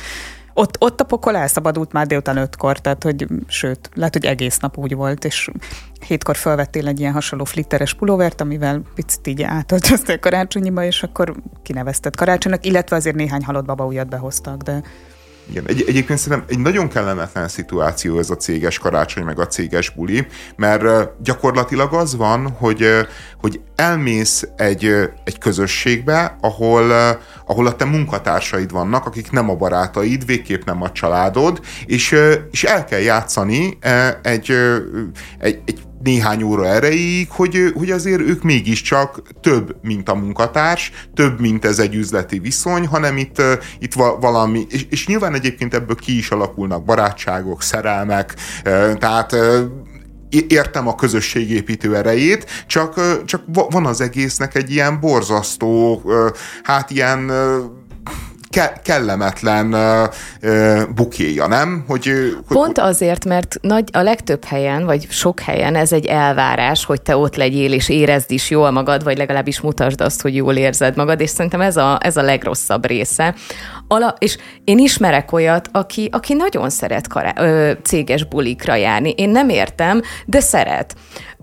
Ott, ott a pokol elszabadult már délután ötkor, tehát hogy sőt, lehet, hogy egész nap úgy volt, és hétkor felvettél egy ilyen hasonló flitteres pulóvert, amivel picit így átöltöztél karácsonyiba, és akkor kinevezted karácsonynak, illetve azért néhány halott baba újat behoztak, de igen, egy, egyébként szerintem egy nagyon kellemetlen szituáció ez a céges karácsony, meg a céges buli, mert gyakorlatilag az van, hogy, hogy elmész egy, egy közösségbe, ahol, ahol a te munkatársaid vannak, akik nem a barátaid, végképp nem a családod, és, és el kell játszani egy, egy, egy néhány óra erejéig, hogy, hogy azért ők mégiscsak több, mint a munkatárs, több, mint ez egy üzleti viszony, hanem itt, itt valami, és, és nyilván egyébként ebből ki is alakulnak barátságok, szerelmek, tehát értem a közösségépítő erejét, csak, csak van az egésznek egy ilyen borzasztó, hát ilyen ke- kellemetlen uh, uh, bukéja, nem? Hogy, Pont azért, mert nagy, a legtöbb helyen, vagy sok helyen ez egy elvárás, hogy te ott legyél, és érezd is jól magad, vagy legalábbis mutasd azt, hogy jól érzed magad, és szerintem ez a, ez a legrosszabb része. Ala, és én ismerek olyat, aki, aki nagyon szeret kará- ö, céges bulikra járni. Én nem értem, de szeret.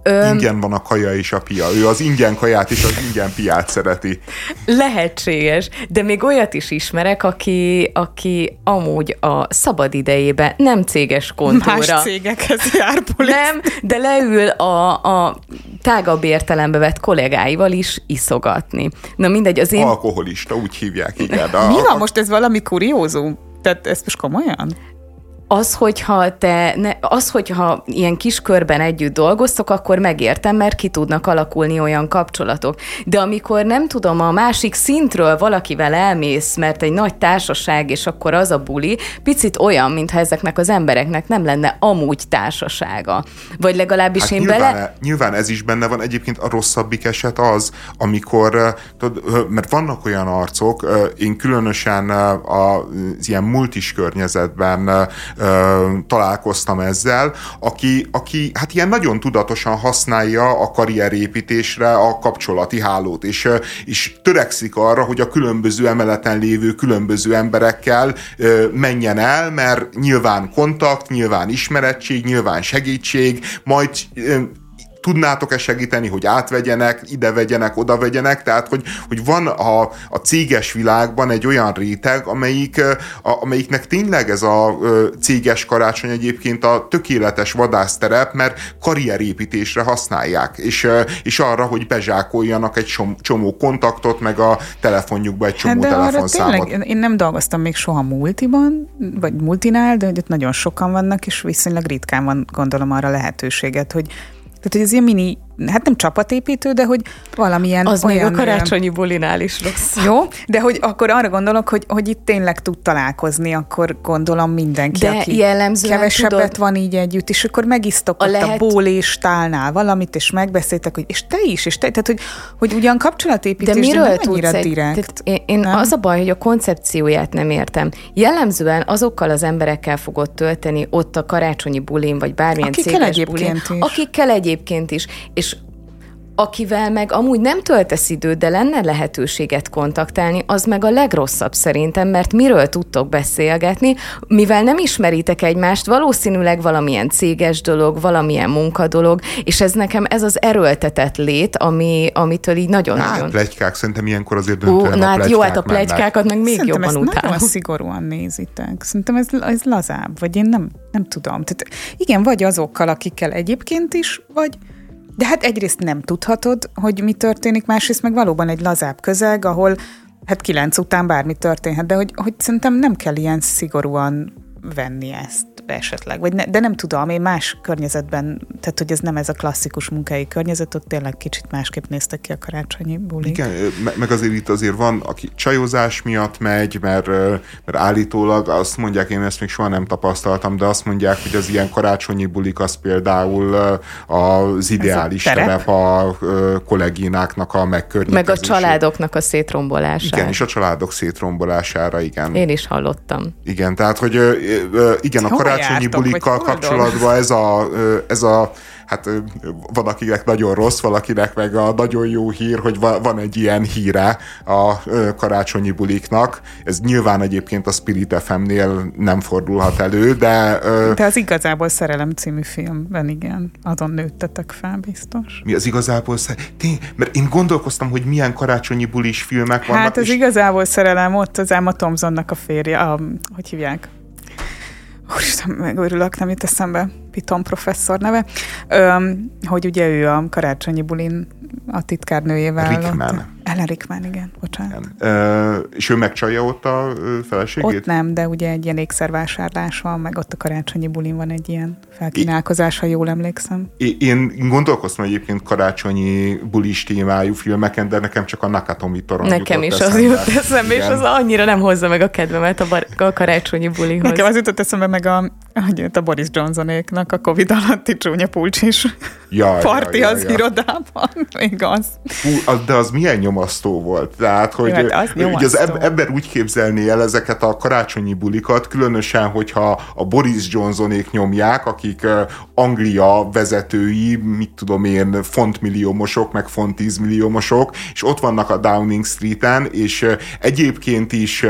Öm, ingyen van a kaja és a pia. Ő az ingyen kaját és az ingyen piát szereti. Lehetséges, de még olyat is ismerek, aki, aki amúgy a szabad idejében nem céges kontóra. Más cégekhez jár polisz. Nem, de leül a, a tágabb értelembe vett kollégáival is iszogatni. Na mindegy, az én... Alkoholista, úgy hívják, igen. A, Mi van most, ez valami kuriózum? Tehát ezt most komolyan? Az, hogyha te, ne, az, hogyha ilyen kis körben együtt dolgoztok, akkor megértem, mert ki tudnak alakulni olyan kapcsolatok. De amikor nem tudom, a másik szintről valakivel elmész, mert egy nagy társaság, és akkor az a buli, picit olyan, mintha ezeknek az embereknek nem lenne amúgy társasága. Vagy legalábbis hát én nyilván, bele... Nyilván ez is benne van. Egyébként a rosszabbik eset az, amikor, tudod, mert vannak olyan arcok, én különösen az ilyen multis környezetben találkoztam ezzel, aki, aki hát ilyen nagyon tudatosan használja a karrierépítésre a kapcsolati hálót, és, és törekszik arra, hogy a különböző emeleten lévő különböző emberekkel menjen el, mert nyilván kontakt, nyilván ismerettség, nyilván segítség, majd tudnátok-e segíteni, hogy átvegyenek, ide vegyenek, oda vegyenek, tehát hogy, hogy van a, a céges világban egy olyan réteg, amelyik, a, amelyiknek tényleg ez a céges karácsony egyébként a tökéletes vadászterep, mert karrierépítésre használják, és, és arra, hogy bezsákoljanak egy csomó kontaktot, meg a telefonjukba egy csomó hát de telefonszámot. Tényleg, én nem dolgoztam még soha multiban, vagy multinál, de hogy nagyon sokan vannak, és viszonylag ritkán van gondolom arra lehetőséget, hogy tehát, hogy az ilyen mini hát nem csapatépítő, de hogy valamilyen Az olyan, még a karácsonyi bulinál is rossz. Jó, de hogy akkor arra gondolok, hogy, hogy itt tényleg tud találkozni, akkor gondolom mindenki, de aki jellemzően kevesebbet tudod, van így együtt, és akkor megisztok a, lehet... a bólistálnál valamit, és megbeszéltek, hogy és te is, és te, tehát hogy, hogy ugyan kapcsolatépítés, de miről de nem egy, direkt. Én, én nem? az a baj, hogy a koncepcióját nem értem. Jellemzően azokkal az emberekkel fogod tölteni ott a karácsonyi bulin, vagy bármilyen akikkel céges bulin, is. akikkel egyébként is. És akivel meg amúgy nem töltesz időt, de lenne lehetőséget kontaktálni, az meg a legrosszabb szerintem, mert miről tudtok beszélgetni, mivel nem ismeritek egymást, valószínűleg valamilyen céges dolog, valamilyen munkadolog, és ez nekem ez az erőltetett lét, ami, amitől így nagyon-nagyon... Hát, plegykák, szerintem ilyenkor azért döntően Ó, a hát jó, hát a plegykákat meg még Szerintem jobban utálom. nagyon szigorúan nézitek. Szerintem ez, ez lazább, vagy én nem, nem tudom. Tehát igen, vagy azokkal, akikkel egyébként is, vagy de hát egyrészt nem tudhatod, hogy mi történik, másrészt meg valóban egy lazább közeg, ahol hát kilenc után bármi történhet, de hogy, hogy szerintem nem kell ilyen szigorúan venni ezt esetleg, vagy ne, de nem tudom, én más környezetben, tehát hogy ez nem ez a klasszikus munkai környezet, ott tényleg kicsit másképp néztek ki a karácsonyi buli. Igen, meg azért itt azért van, aki csajozás miatt megy, mert, mert állítólag azt mondják, én ezt még soha nem tapasztaltam, de azt mondják, hogy az ilyen karácsonyi bulik az például az ideális terep a kollégináknak a megkörnyezése. Meg a családoknak a szétrombolására. Igen, és a családok szétrombolására, igen. Én is hallottam. Igen, tehát, hogy igen, a karácsonyi karácsonyi bulikkal kapcsolatban ez a, ez a hát van akinek nagyon rossz, valakinek meg a nagyon jó hír, hogy van egy ilyen híre a karácsonyi buliknak. Ez nyilván egyébként a Spirit FM-nél nem fordulhat elő, de... De az igazából Szerelem című filmben igen, azon nőttetek fel biztos. Mi az igazából szerelem? Mert én gondolkoztam, hogy milyen karácsonyi bulis filmek vannak. Hát az és... igazából szerelem ott az Emma Thompsonnak a férje, a, hogy hívják? Úristen, megőrülök, nem jut eszembe, Piton professzor neve, Öm, hogy ugye ő a karácsonyi bulin a titkárnőjével. Rickman. Ellen Rickman, igen, bocsánat. Igen. Ö, és ő megcsalja ott a feleségét? Ott nem, de ugye egy ilyen ékszervásárlás van, meg ott a karácsonyi bulin van egy ilyen felkínálkozás, ha jól emlékszem. Én, én gondolkoztam egyébként karácsonyi bulis témájú filmeken, de nekem csak a Nakatomi torony Nekem is eszembe. az jut eszembe, és az annyira nem hozza meg a kedvemet a, bar- a karácsonyi bulihoz. Nekem az jutott eszembe meg a, a Boris Johnsonéknak a Covid alatti csúnya pulcsis ja, parti ja, ja, az ja. irodában, igaz. Hú, az, de az milyen nyomasztó volt. Tehát, hogy Jó, hát az ugye az ember úgy képzelné el ezeket a karácsonyi bulikat, különösen, hogyha a Boris Johnsonék nyomják, akik Anglia vezetői, mit tudom én, fontmilliómosok, meg font tízmilliómosok, és ott vannak a Downing Street-en, és egyébként is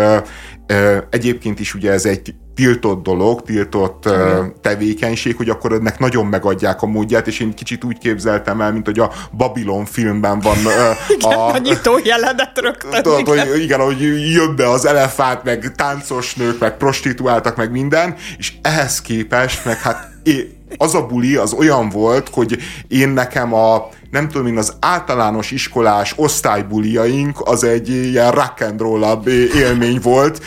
egyébként is ugye ez egy tiltott dolog, tiltott uh, tevékenység, hogy akkor ennek nagyon megadják a módját, és én kicsit úgy képzeltem el, mint hogy a Babylon filmben van igen, a, a nyitó jelenet rögtön. Tudod, igen. Hogy, igen, hogy jön be az elefánt, meg táncos nők, meg prostituáltak, meg minden, és ehhez képest, meg hát az a buli az olyan volt, hogy én nekem a nem tudom én, az általános iskolás osztálybuliaink az egy ilyen rock and roll élmény volt,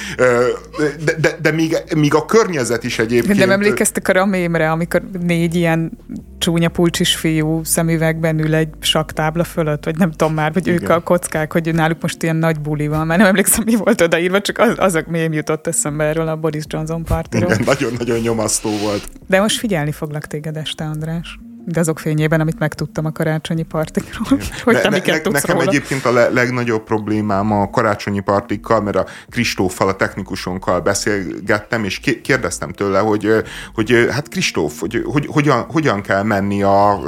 de, de, de még, még a környezet is egyébként. Nem emlékeztek arra a mémre, amikor négy ilyen csúnya pulcsis fiú szemüvegben ül egy saktábla fölött, vagy nem tudom már, hogy Igen. ők a kockák, hogy náluk most ilyen nagy buli van, mert nem emlékszem, mi volt odaírva, csak az, azok mém jutott eszembe erről a Boris Johnson partiról. Nagyon-nagyon nyomasztó volt. De most figyelni foglak téged este, András. De azok fényében, amit megtudtam a karácsonyi partikról, hogy te ne, miket ne, tudsz Nekem róla. egyébként a le, legnagyobb problémám a karácsonyi partikkal, mert a Kristóffal, a technikusunkkal beszélgettem, és kérdeztem tőle, hogy, hogy hát Kristóf, hogy, hogy hogyan, hogyan kell menni a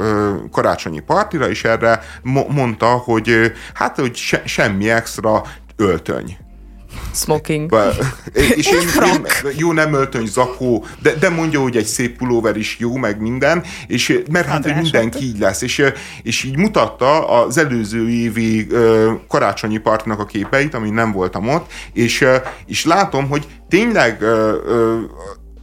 karácsonyi partira, és erre mondta, hogy hát, hogy se, semmi extra öltöny. Smoking. És én, én, jó, nem öltöny, zakó, de, de mondja, hogy egy szép pulóver is jó, meg minden, és mert hát, hogy mindenki így lesz. És, és így mutatta az előző évi karácsonyi partinak a képeit, amin nem voltam ott, és, és látom, hogy tényleg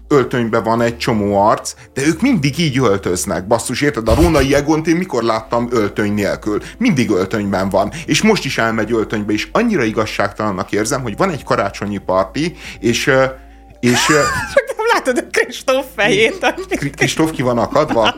öltönyben van egy csomó arc, de ők mindig így öltöznek. Basszus, érted? A Rónai Egont én mikor láttam öltöny nélkül? Mindig öltönyben van. És most is elmegy öltönybe, és annyira igazságtalannak érzem, hogy van egy karácsonyi parti, és és... nem látod a Kristóf fejét. Kristóf ki van akadva?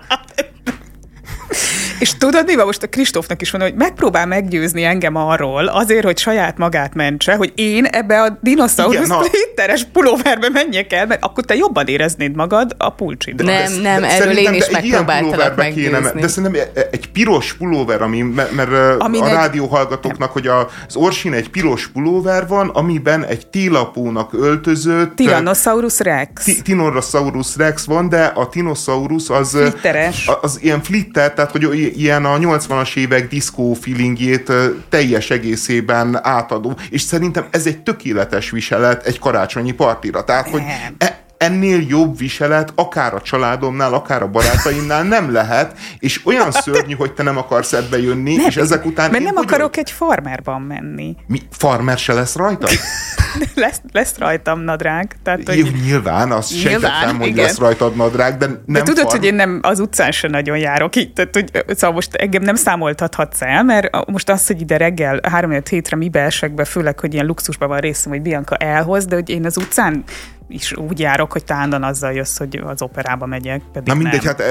És tudod, mi van most a Kristófnak is van, hogy megpróbál meggyőzni engem arról, azért, hogy saját magát mentse, hogy én ebbe a dinoszaurusz twitteres pulóverbe menjek el, mert akkor te jobban éreznéd magad a pulcsid. Nem, de, nem, de erről én is megpróbáltalak meggyőzni. Kéne, de szerintem egy piros pulóver, ami, mert, mert ami a egy... rádióhallgatóknak, hogy az Orsin egy piros pulóver van, amiben egy télapónak öltözött... Tyrannosaurus rex. Tyrannosaurus rex van, de a Tyrannosaurus az... Flitteres. Az ilyen flitter, tehát hogy ilyen a 80-as évek diszkó feelingjét teljes egészében átadó, és szerintem ez egy tökéletes viselet egy karácsonyi partira. Tehát, hogy e, ennél jobb viselet akár a családomnál, akár a barátaimnál nem lehet, és olyan szörnyű, hogy te nem akarsz ebbe jönni, nem, és ezek után... Mert nem akarok vagyok? egy farmerban menni. Mi? Farmer se lesz rajta? lesz, lesz rajtam nadrág. Tehát, hogy... Jó, nyilván, azt sejtettem, hogy igen. lesz rajtad nadrág, de nem De tudod, farm... hogy én nem az utcán se nagyon járok így, tehát, hogy, szóval most engem nem számoltathatsz el, mert most az, hogy ide reggel 3 hétre mi esek be, főleg, hogy ilyen luxusban van részem, hogy Bianca elhoz, de hogy én az utcán is úgy járok, hogy tándan azzal jössz, hogy az operába megyek. Pedig Na mindegy, nem. hát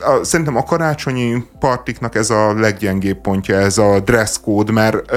a, a, szerintem a karácsonyi partiknak ez a leggyengébb pontja, ez a dress code, mert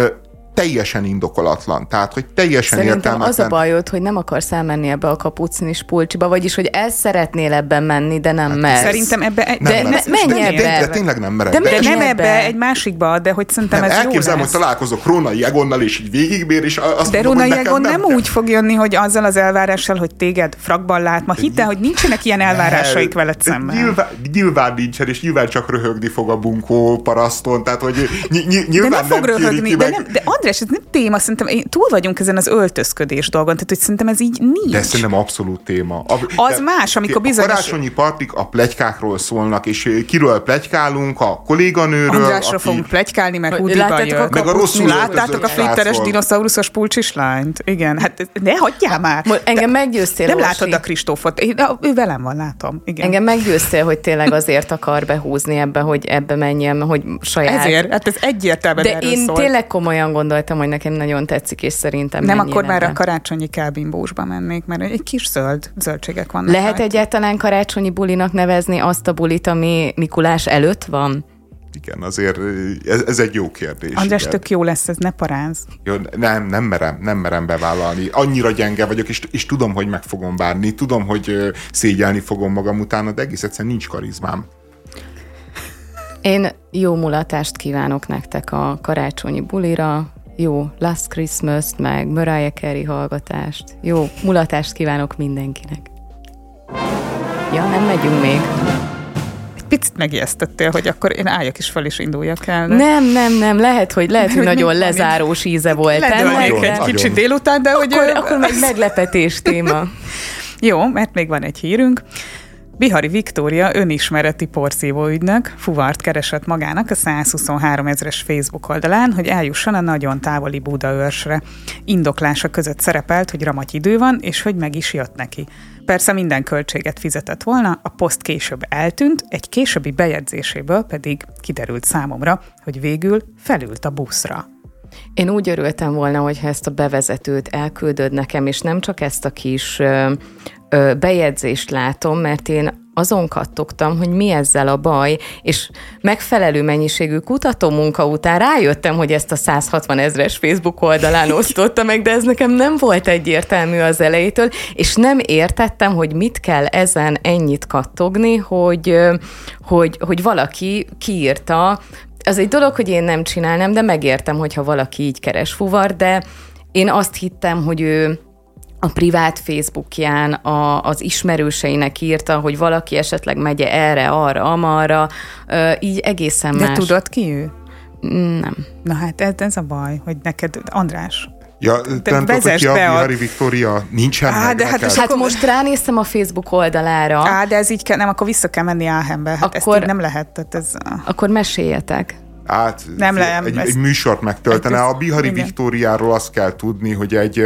teljesen indokolatlan. Tehát, hogy teljesen Szerintem értelmetlen. az a bajod, hogy nem akarsz elmenni ebbe a kapucnis pulcsiba, vagyis, hogy el szeretnél ebben menni, de nem hát, mersz. Szerintem ebbe... Egy, de nem de, menj ebbe. De, de, tényleg nem merek. De, de nem ebbe, egy másikba, de hogy szerintem nem, ez elképzelem, jó hogy találkozok Rónai Egonnal, és így végigbér, és azt De Rónai Egon nem, nem úgy fog jönni, hogy azzal az elvárással, hogy téged frakban lát. Ma hitte, hogy nincsenek ilyen elvárásaik veled szemben. Nyilván, nyilván nincsen, és nyilván csak röhögni fog a bunkó paraszton, tehát hogy nyilván de nem fog röhögni, de, nem, de András, ez nem téma, szerintem túl vagyunk ezen az öltözködés dolgon, tehát hogy szerintem ez így nincs. De szerintem abszolút téma. A, az más, amikor bizonyos... A karácsonyi partik a plegykákról szólnak, és kiről plegykálunk, a kolléganőről. Andrásra aki... fogunk plegykálni, mert hudiban jön. Meg a rosszul Láttátok a flitteres dinoszauruszos pulcsislányt? Igen, hát ne hagyjál már. Engem meggyőztél, Nem látod a Kristófot. Ő velem van, látom. Igen. Engem meggyőztél, hogy tényleg azért akar behúzni ebbe, hogy ebbe menjem, hogy saját... Ezért, hát ez egyértelműen De én szól. tényleg komolyan gondoltam, hogy nekem nagyon tetszik, és szerintem Nem, akkor már a karácsonyi kábinbósba mennék, mert egy kis zöld, zöldségek vannak. Lehet rajta. egyáltalán karácsonyi bulinak nevezni azt a bulit, ami Mikulás előtt van? Igen, azért ez, ez egy jó kérdés. András, tök jó lesz, ez ne paráz. Jó, nem, nem merem, nem merem bevállalni. Annyira gyenge vagyok, és, és tudom, hogy meg fogom bárni, tudom, hogy szégyelni fogom magam utána, de egész egyszerűen nincs karizmám. Én jó mulatást kívánok nektek a karácsonyi bulira, jó Last Christmas-t, meg Mariah Carey hallgatást. Jó mulatást kívánok mindenkinek. Ja, nem megyünk még. Egy picit megijesztettél, hogy akkor én álljak is fel és induljak el. De... Nem, nem, nem, lehet, hogy, lehet, hogy nagyon lezárós íze volt ennek. egy kicsit délután, de hogy... Akkor, akkor meg meglepetés téma. Jó, mert még van egy hírünk. Bihari Viktória önismereti porszívó ügynök fuvart keresett magának a 123 ezres Facebook oldalán, hogy eljusson a nagyon távoli Budaörsre. Indoklása között szerepelt, hogy ramagy idő van, és hogy meg is jött neki. Persze minden költséget fizetett volna, a poszt később eltűnt, egy későbbi bejegyzéséből pedig kiderült számomra, hogy végül felült a buszra. Én úgy örültem volna, hogyha ezt a bevezetőt elküldöd nekem, és nem csak ezt a kis ö, bejegyzést látom, mert én azon kattogtam, hogy mi ezzel a baj, és megfelelő mennyiségű kutató munka után rájöttem, hogy ezt a 160 ezres Facebook oldalán osztotta meg, de ez nekem nem volt egyértelmű az elejétől, és nem értettem, hogy mit kell ezen ennyit kattogni, hogy, hogy, hogy valaki kiírta, az egy dolog, hogy én nem csinálnám, de megértem, hogyha valaki így keres fuvar, de én azt hittem, hogy ő a privát Facebookján a, az ismerőseinek írta, hogy valaki esetleg megye erre, arra, amarra, így egészen De más. De tudod ki ő? Nem. Na hát ez, ez a baj, hogy neked, András, Ja, te nem tudod, ki a Bihari Viktória? Nincsen Á, de hát, hát most ránéztem a Facebook oldalára. Á, de ez így kell, nem, akkor vissza kell menni Áhembe. Hát akkor, ezt így nem lehet. Tehát ez... Akkor meséljetek. Hát, nem le, egy, egy műsort megtöltene. A Bihari igen. Viktóriáról azt kell tudni, hogy egy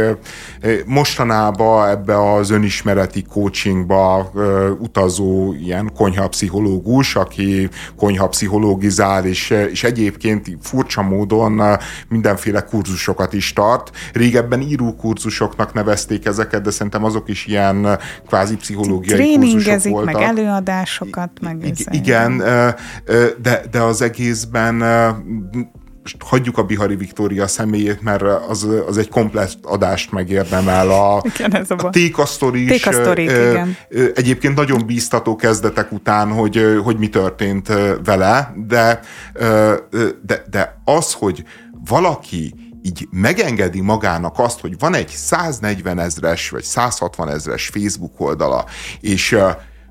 mostanában ebbe az önismereti coachingba utazó ilyen konyhapszichológus, aki konyhapszichológizál, és, és egyébként furcsa módon mindenféle kurzusokat is tart. Régebben író kurzusoknak nevezték ezeket, de szerintem azok is ilyen kvázi pszichológiai kurzusok voltak. meg előadásokat, meg I- igen, de, de az egészben most hagyjuk a Bihari Viktória személyét, mert az, az egy komplett adást megérdemel. A, igen, ez a, a tékasztori is igen. egyébként nagyon bíztató kezdetek után, hogy, hogy mi történt vele, de, de, de az, hogy valaki így megengedi magának azt, hogy van egy 140 ezres vagy 160 ezres Facebook oldala, és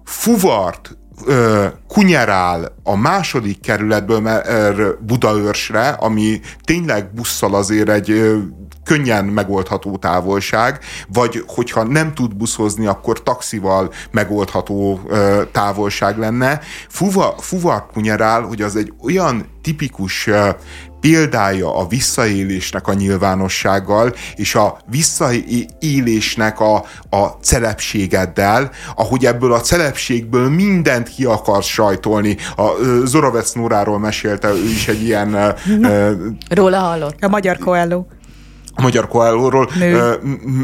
fuvart ö, kunyerál a második kerületből Budaörsre, ami tényleg busszal azért egy ö, könnyen megoldható távolság, vagy hogyha nem tud buszozni, akkor taxival megoldható ö, távolság lenne. Fuva, fuvar kunyerál, hogy az egy olyan tipikus példája a visszaélésnek a nyilvánossággal, és a visszaélésnek a, a celebségeddel, ahogy ebből a celebségből mindent ki akarsz sajtolni. A Zorovec Nóráról mesélte, ő is egy ilyen... Róla hallott. A magyar Coelho a magyar koálóról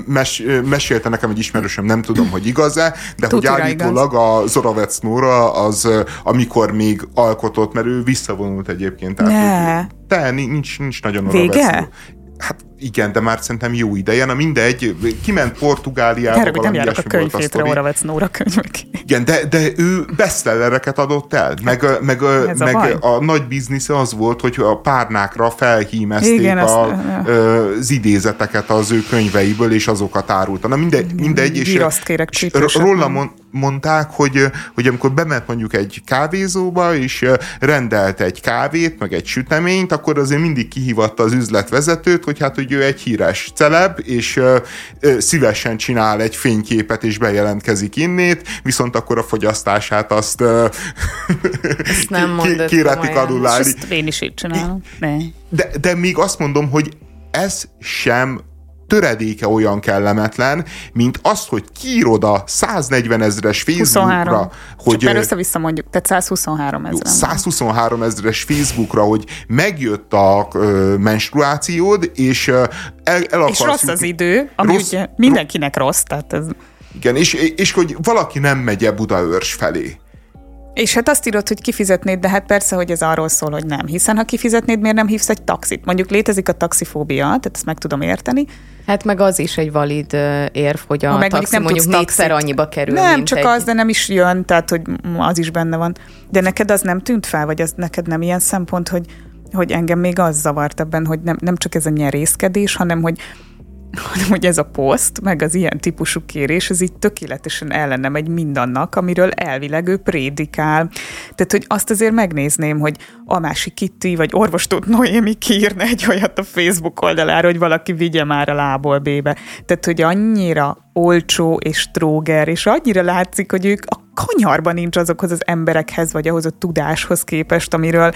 mes, mesélte nekem egy ismerősöm, nem tudom, hogy igaz-e, de Tudira hogy állítólag igaz. a Zoravec Nóra az, amikor még alkotott, mert ő visszavonult egyébként. Tehát, ne. Te, nincs, nincs nagyon Vége? Hát igen, de már szerintem jó ideje. Na mindegy, kiment Portugáliába. Erről, nem járok a könyvhétre Oravec Nóra könyvek. Igen, de, de ő bestsellereket adott el. Meg, meg, meg a, a nagy biznisze az volt, hogy a párnákra felhímezték igen, a, azt, az idézeteket az ő könyveiből, és azokat árulta. Na mindegy, mindegy és, kérek és róla mondták, hogy, hogy amikor bement mondjuk egy kávézóba, és rendelt egy kávét, meg egy süteményt, akkor azért mindig kihívatta az üzletvezetőt, hogy hát, hogy ő egy híres celeb, és szívesen csinál egy fényképet, és bejelentkezik innét, viszont akkor a fogyasztását azt Ezt nem kéretik adulálni. Én is így csinálom. De, de még azt mondom, hogy ez sem töredéke olyan kellemetlen, mint az, hogy kiírod a 140 ezres Facebookra, 23. hogy... Csak össze-vissza mondjuk, tehát 123 ezer. 123 ezres Facebookra, hogy megjött a ö, menstruációd, és el, el És rossz az idő, ami rossz, ugye mindenkinek rossz, tehát ez... Igen, és, és hogy valaki nem megye Budaörs felé. És hát azt írod, hogy kifizetnéd, de hát persze, hogy ez arról szól, hogy nem. Hiszen ha kifizetnéd, miért nem hívsz egy taxit? Mondjuk létezik a taxifóbia, tehát ezt meg tudom érteni. Hát meg az is egy valid érv, hogy a ha meg taxi nem mondjuk négyszer annyiba kerül, Nem, csak egy... az, de nem is jön, tehát hogy az is benne van. De neked az nem tűnt fel, vagy az neked nem ilyen szempont, hogy, hogy engem még az zavart ebben, hogy nem, nem csak ez a nyerészkedés, hanem hogy hanem hogy ez a poszt, meg az ilyen típusú kérés, ez így tökéletesen ellene megy mindannak, amiről elvileg ő prédikál. Tehát, hogy azt azért megnézném, hogy a másik Kitty, vagy orvostót Noémi kiírna egy olyat a Facebook oldalára, hogy valaki vigye már a lából bébe. Tehát, hogy annyira olcsó és tróger, és annyira látszik, hogy ők a kanyarban nincs azokhoz az emberekhez, vagy ahhoz a tudáshoz képest, amiről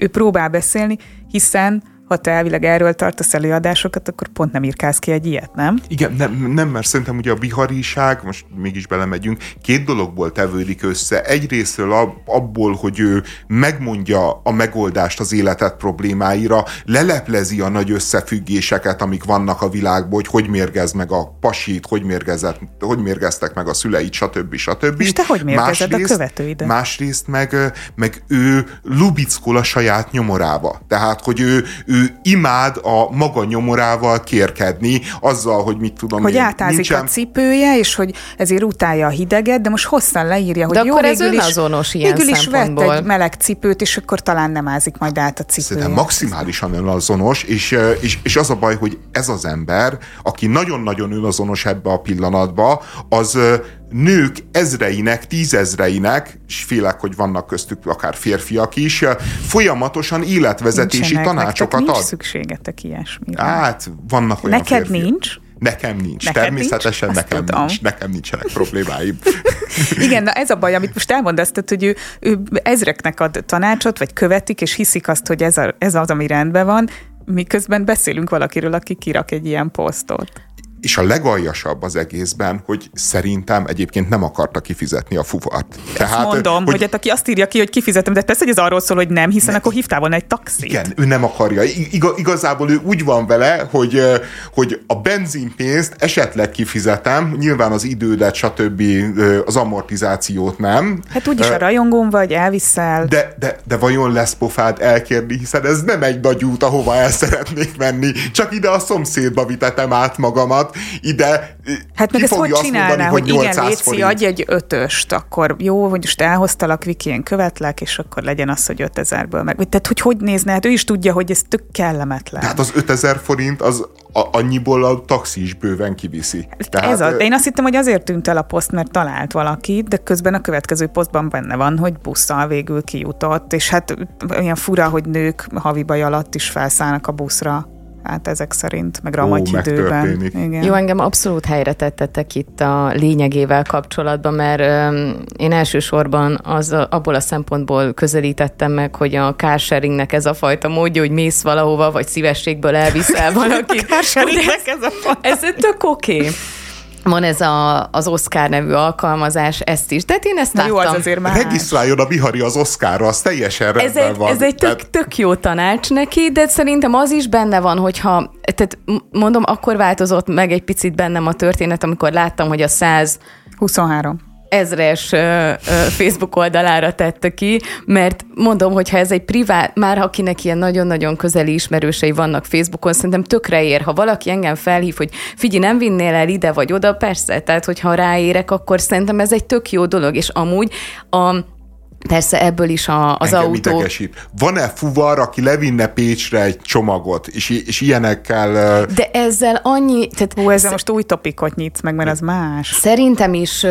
ő próbál beszélni, hiszen ha te elvileg erről tartasz előadásokat, akkor pont nem írkálsz ki egy ilyet, nem? Igen, nem, nem mert szerintem ugye a bihariság, most mégis belemegyünk, két dologból tevődik össze. Egyrésztről abból, hogy ő megmondja a megoldást az életet problémáira, leleplezi a nagy összefüggéseket, amik vannak a világban, hogy hogy mérgez meg a pasit, hogy, mérgezett, hogy mérgeztek meg a szüleit, stb. stb. És te hogy mérgezed másrészt, a követőidet? Másrészt meg, meg ő lubickol a saját nyomorába. Tehát, hogy ő, ő imád a maga nyomorával kérkedni, azzal, hogy mit tudom Hogy én, átázik nincsen... a cipője, és hogy ezért utálja a hideget, de most hosszan leírja, hogy de jó, akkor ez végül is, ilyen végül is vett egy meleg cipőt, és akkor talán nem ázik majd át a cipője. Szerintem maximálisan önazonos, és, és, és az a baj, hogy ez az ember, aki nagyon-nagyon önazonos ebbe a pillanatba, az nők ezreinek, tízezreinek, és félek, hogy vannak köztük akár férfiak is, folyamatosan életvezetési Nincsenek, tanácsokat ad. Nincs szükségetek ilyesmire. Hát, vannak olyan Neked férfiak. nincs? Nekem nincs. Neked Természetesen nincs? nekem tudom. nincs. Nekem nincsenek problémáim. Igen, na ez a baj, amit most elmondasz, tehát, hogy ő, ő ezreknek ad tanácsot, vagy követik, és hiszik azt, hogy ez, a, ez az, ami rendben van, miközben beszélünk valakiről, aki kirak egy ilyen posztot és a legaljasabb az egészben, hogy szerintem egyébként nem akarta kifizetni a fuvart. Tehát, Ezt mondom, hogy, hogy hát aki azt írja ki, hogy kifizetem, de persze, hogy ez arról szól, hogy nem, hiszen ne, akkor hívtál volna egy taxit. Igen, ő nem akarja. Iga, igazából ő úgy van vele, hogy, hogy a benzinpénzt esetleg kifizetem, nyilván az idődet, stb. az amortizációt nem. Hát úgyis a rajongón vagy, elviszel. De, de, de vajon lesz pofád elkérni, hiszen ez nem egy nagy út, ahova el szeretnék menni. Csak ide a szomszédba vitetem át magamat, dolgokat ide Hát meg ezt hogy csinálná, mondani, hogy, hogy igen, Léci, adj egy ötöst, akkor jó, hogy most elhoztalak, Viki, én követlek, és akkor legyen az, hogy 5000-ből meg. Tehát, hogy hogy nézne, hát ő is tudja, hogy ez tök kellemetlen. Tehát az 5000 forint, az a, annyiból a taxi is bőven kiviszi. Hát Tehát, ez a, én azt hittem, hogy azért tűnt el a poszt, mert talált valakit, de közben a következő posztban benne van, hogy busszal végül kijutott, és hát olyan fura, hogy nők havi baj alatt is felszállnak a buszra hát ezek szerint, meg ramagy időben. Igen. Jó, engem abszolút helyre tettetek itt a lényegével kapcsolatban, mert um, én elsősorban az, abból a szempontból közelítettem meg, hogy a carsharingnek ez a fajta módja, hogy mész valahova, vagy szívességből elviszel valakit. a carsharingnek ez a fajta. Ez tök oké. Okay van ez a, az Oscar nevű alkalmazás, ezt is. Tehát én ezt Na láttam. Jó, az azért már Regisztráljon a Bihari az Oscarra, az teljesen rendben ez egy, van. Ez egy tök, tök jó tanács neki, de szerintem az is benne van, hogyha, tehát mondom, akkor változott meg egy picit bennem a történet, amikor láttam, hogy a 100 23 ezres Facebook oldalára tette ki, mert mondom, hogy ha ez egy privát, már akinek ilyen nagyon-nagyon közeli ismerősei vannak Facebookon, szerintem tökre ér. Ha valaki engem felhív, hogy figyelj, nem vinnél el ide vagy oda, persze, tehát hogyha ráérek, akkor szerintem ez egy tök jó dolog, és amúgy a Persze ebből is a, az Engem autó... Idegesít. Van-e fuvar, aki levinne Pécsre egy csomagot, és, és ilyenekkel... De ezzel annyi... Tehát Hú, ezzel most új topikot nyitsz meg, mert az más. Szerintem is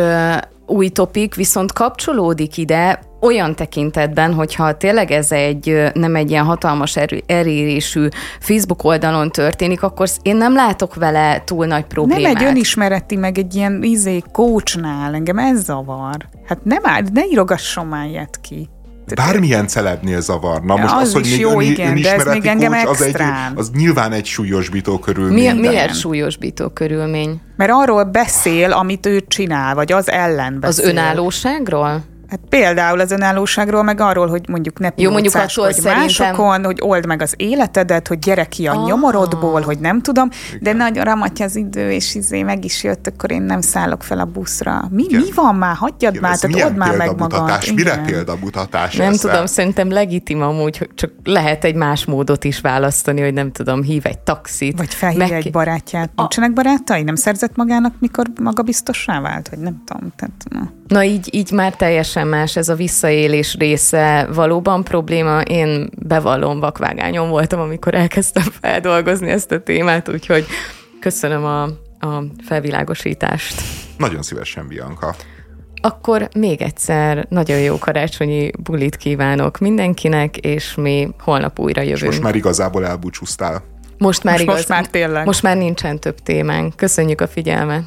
új topik, viszont kapcsolódik ide olyan tekintetben, hogyha tényleg ez egy nem egy ilyen hatalmas erérésű Facebook oldalon történik, akkor én nem látok vele túl nagy problémát. Nem egy önismereti, meg egy ilyen izé coachnál, engem ez zavar. Hát nem áll, ne írogasson már ilyet ki. Bármilyen celebnél zavarna. Most az, az hogy is jó, ön, igen, de ez még engem az, egy, az nyilván egy súlyosbító körülmény. Mi, miért súlyosbító körülmény? Mert arról beszél, amit ő csinál, vagy az ellen beszél. Az önállóságról? Hát például az önállóságról, meg arról, hogy mondjuk ne Jó, mondjuk attól hogy szerintem... másokon, hogy old meg az életedet, hogy gyere ki a ah. nyomorodból, hogy nem tudom, Igen. de nagyon ramatja az idő, és izé meg is jött, akkor én nem szállok fel a buszra. Mi, mi van már? Hagyjad Igen, már, tehát old már meg magad. Mire példamutatás Nem ezzel? tudom, szerintem legitim amúgy, hogy csak lehet egy más módot is választani, hogy nem tudom, hív egy taxit. Vagy felhív meg... egy barátját. A... Nincsenek barátai? Nem szerzett magának, mikor maga biztossá vált? Vagy nem tudom. Tehát, na. így, így már teljesen teljesen más, ez a visszaélés része valóban probléma. Én bevallom, vakvágányon voltam, amikor elkezdtem feldolgozni ezt a témát, úgyhogy köszönöm a, a felvilágosítást. Nagyon szívesen, Bianca. Akkor még egyszer nagyon jó karácsonyi bulit kívánok mindenkinek, és mi holnap újra jövünk. És most már igazából elbúcsúztál. Most már most, igaz. Most már tényleg. Most már nincsen több témánk. Köszönjük a figyelmet.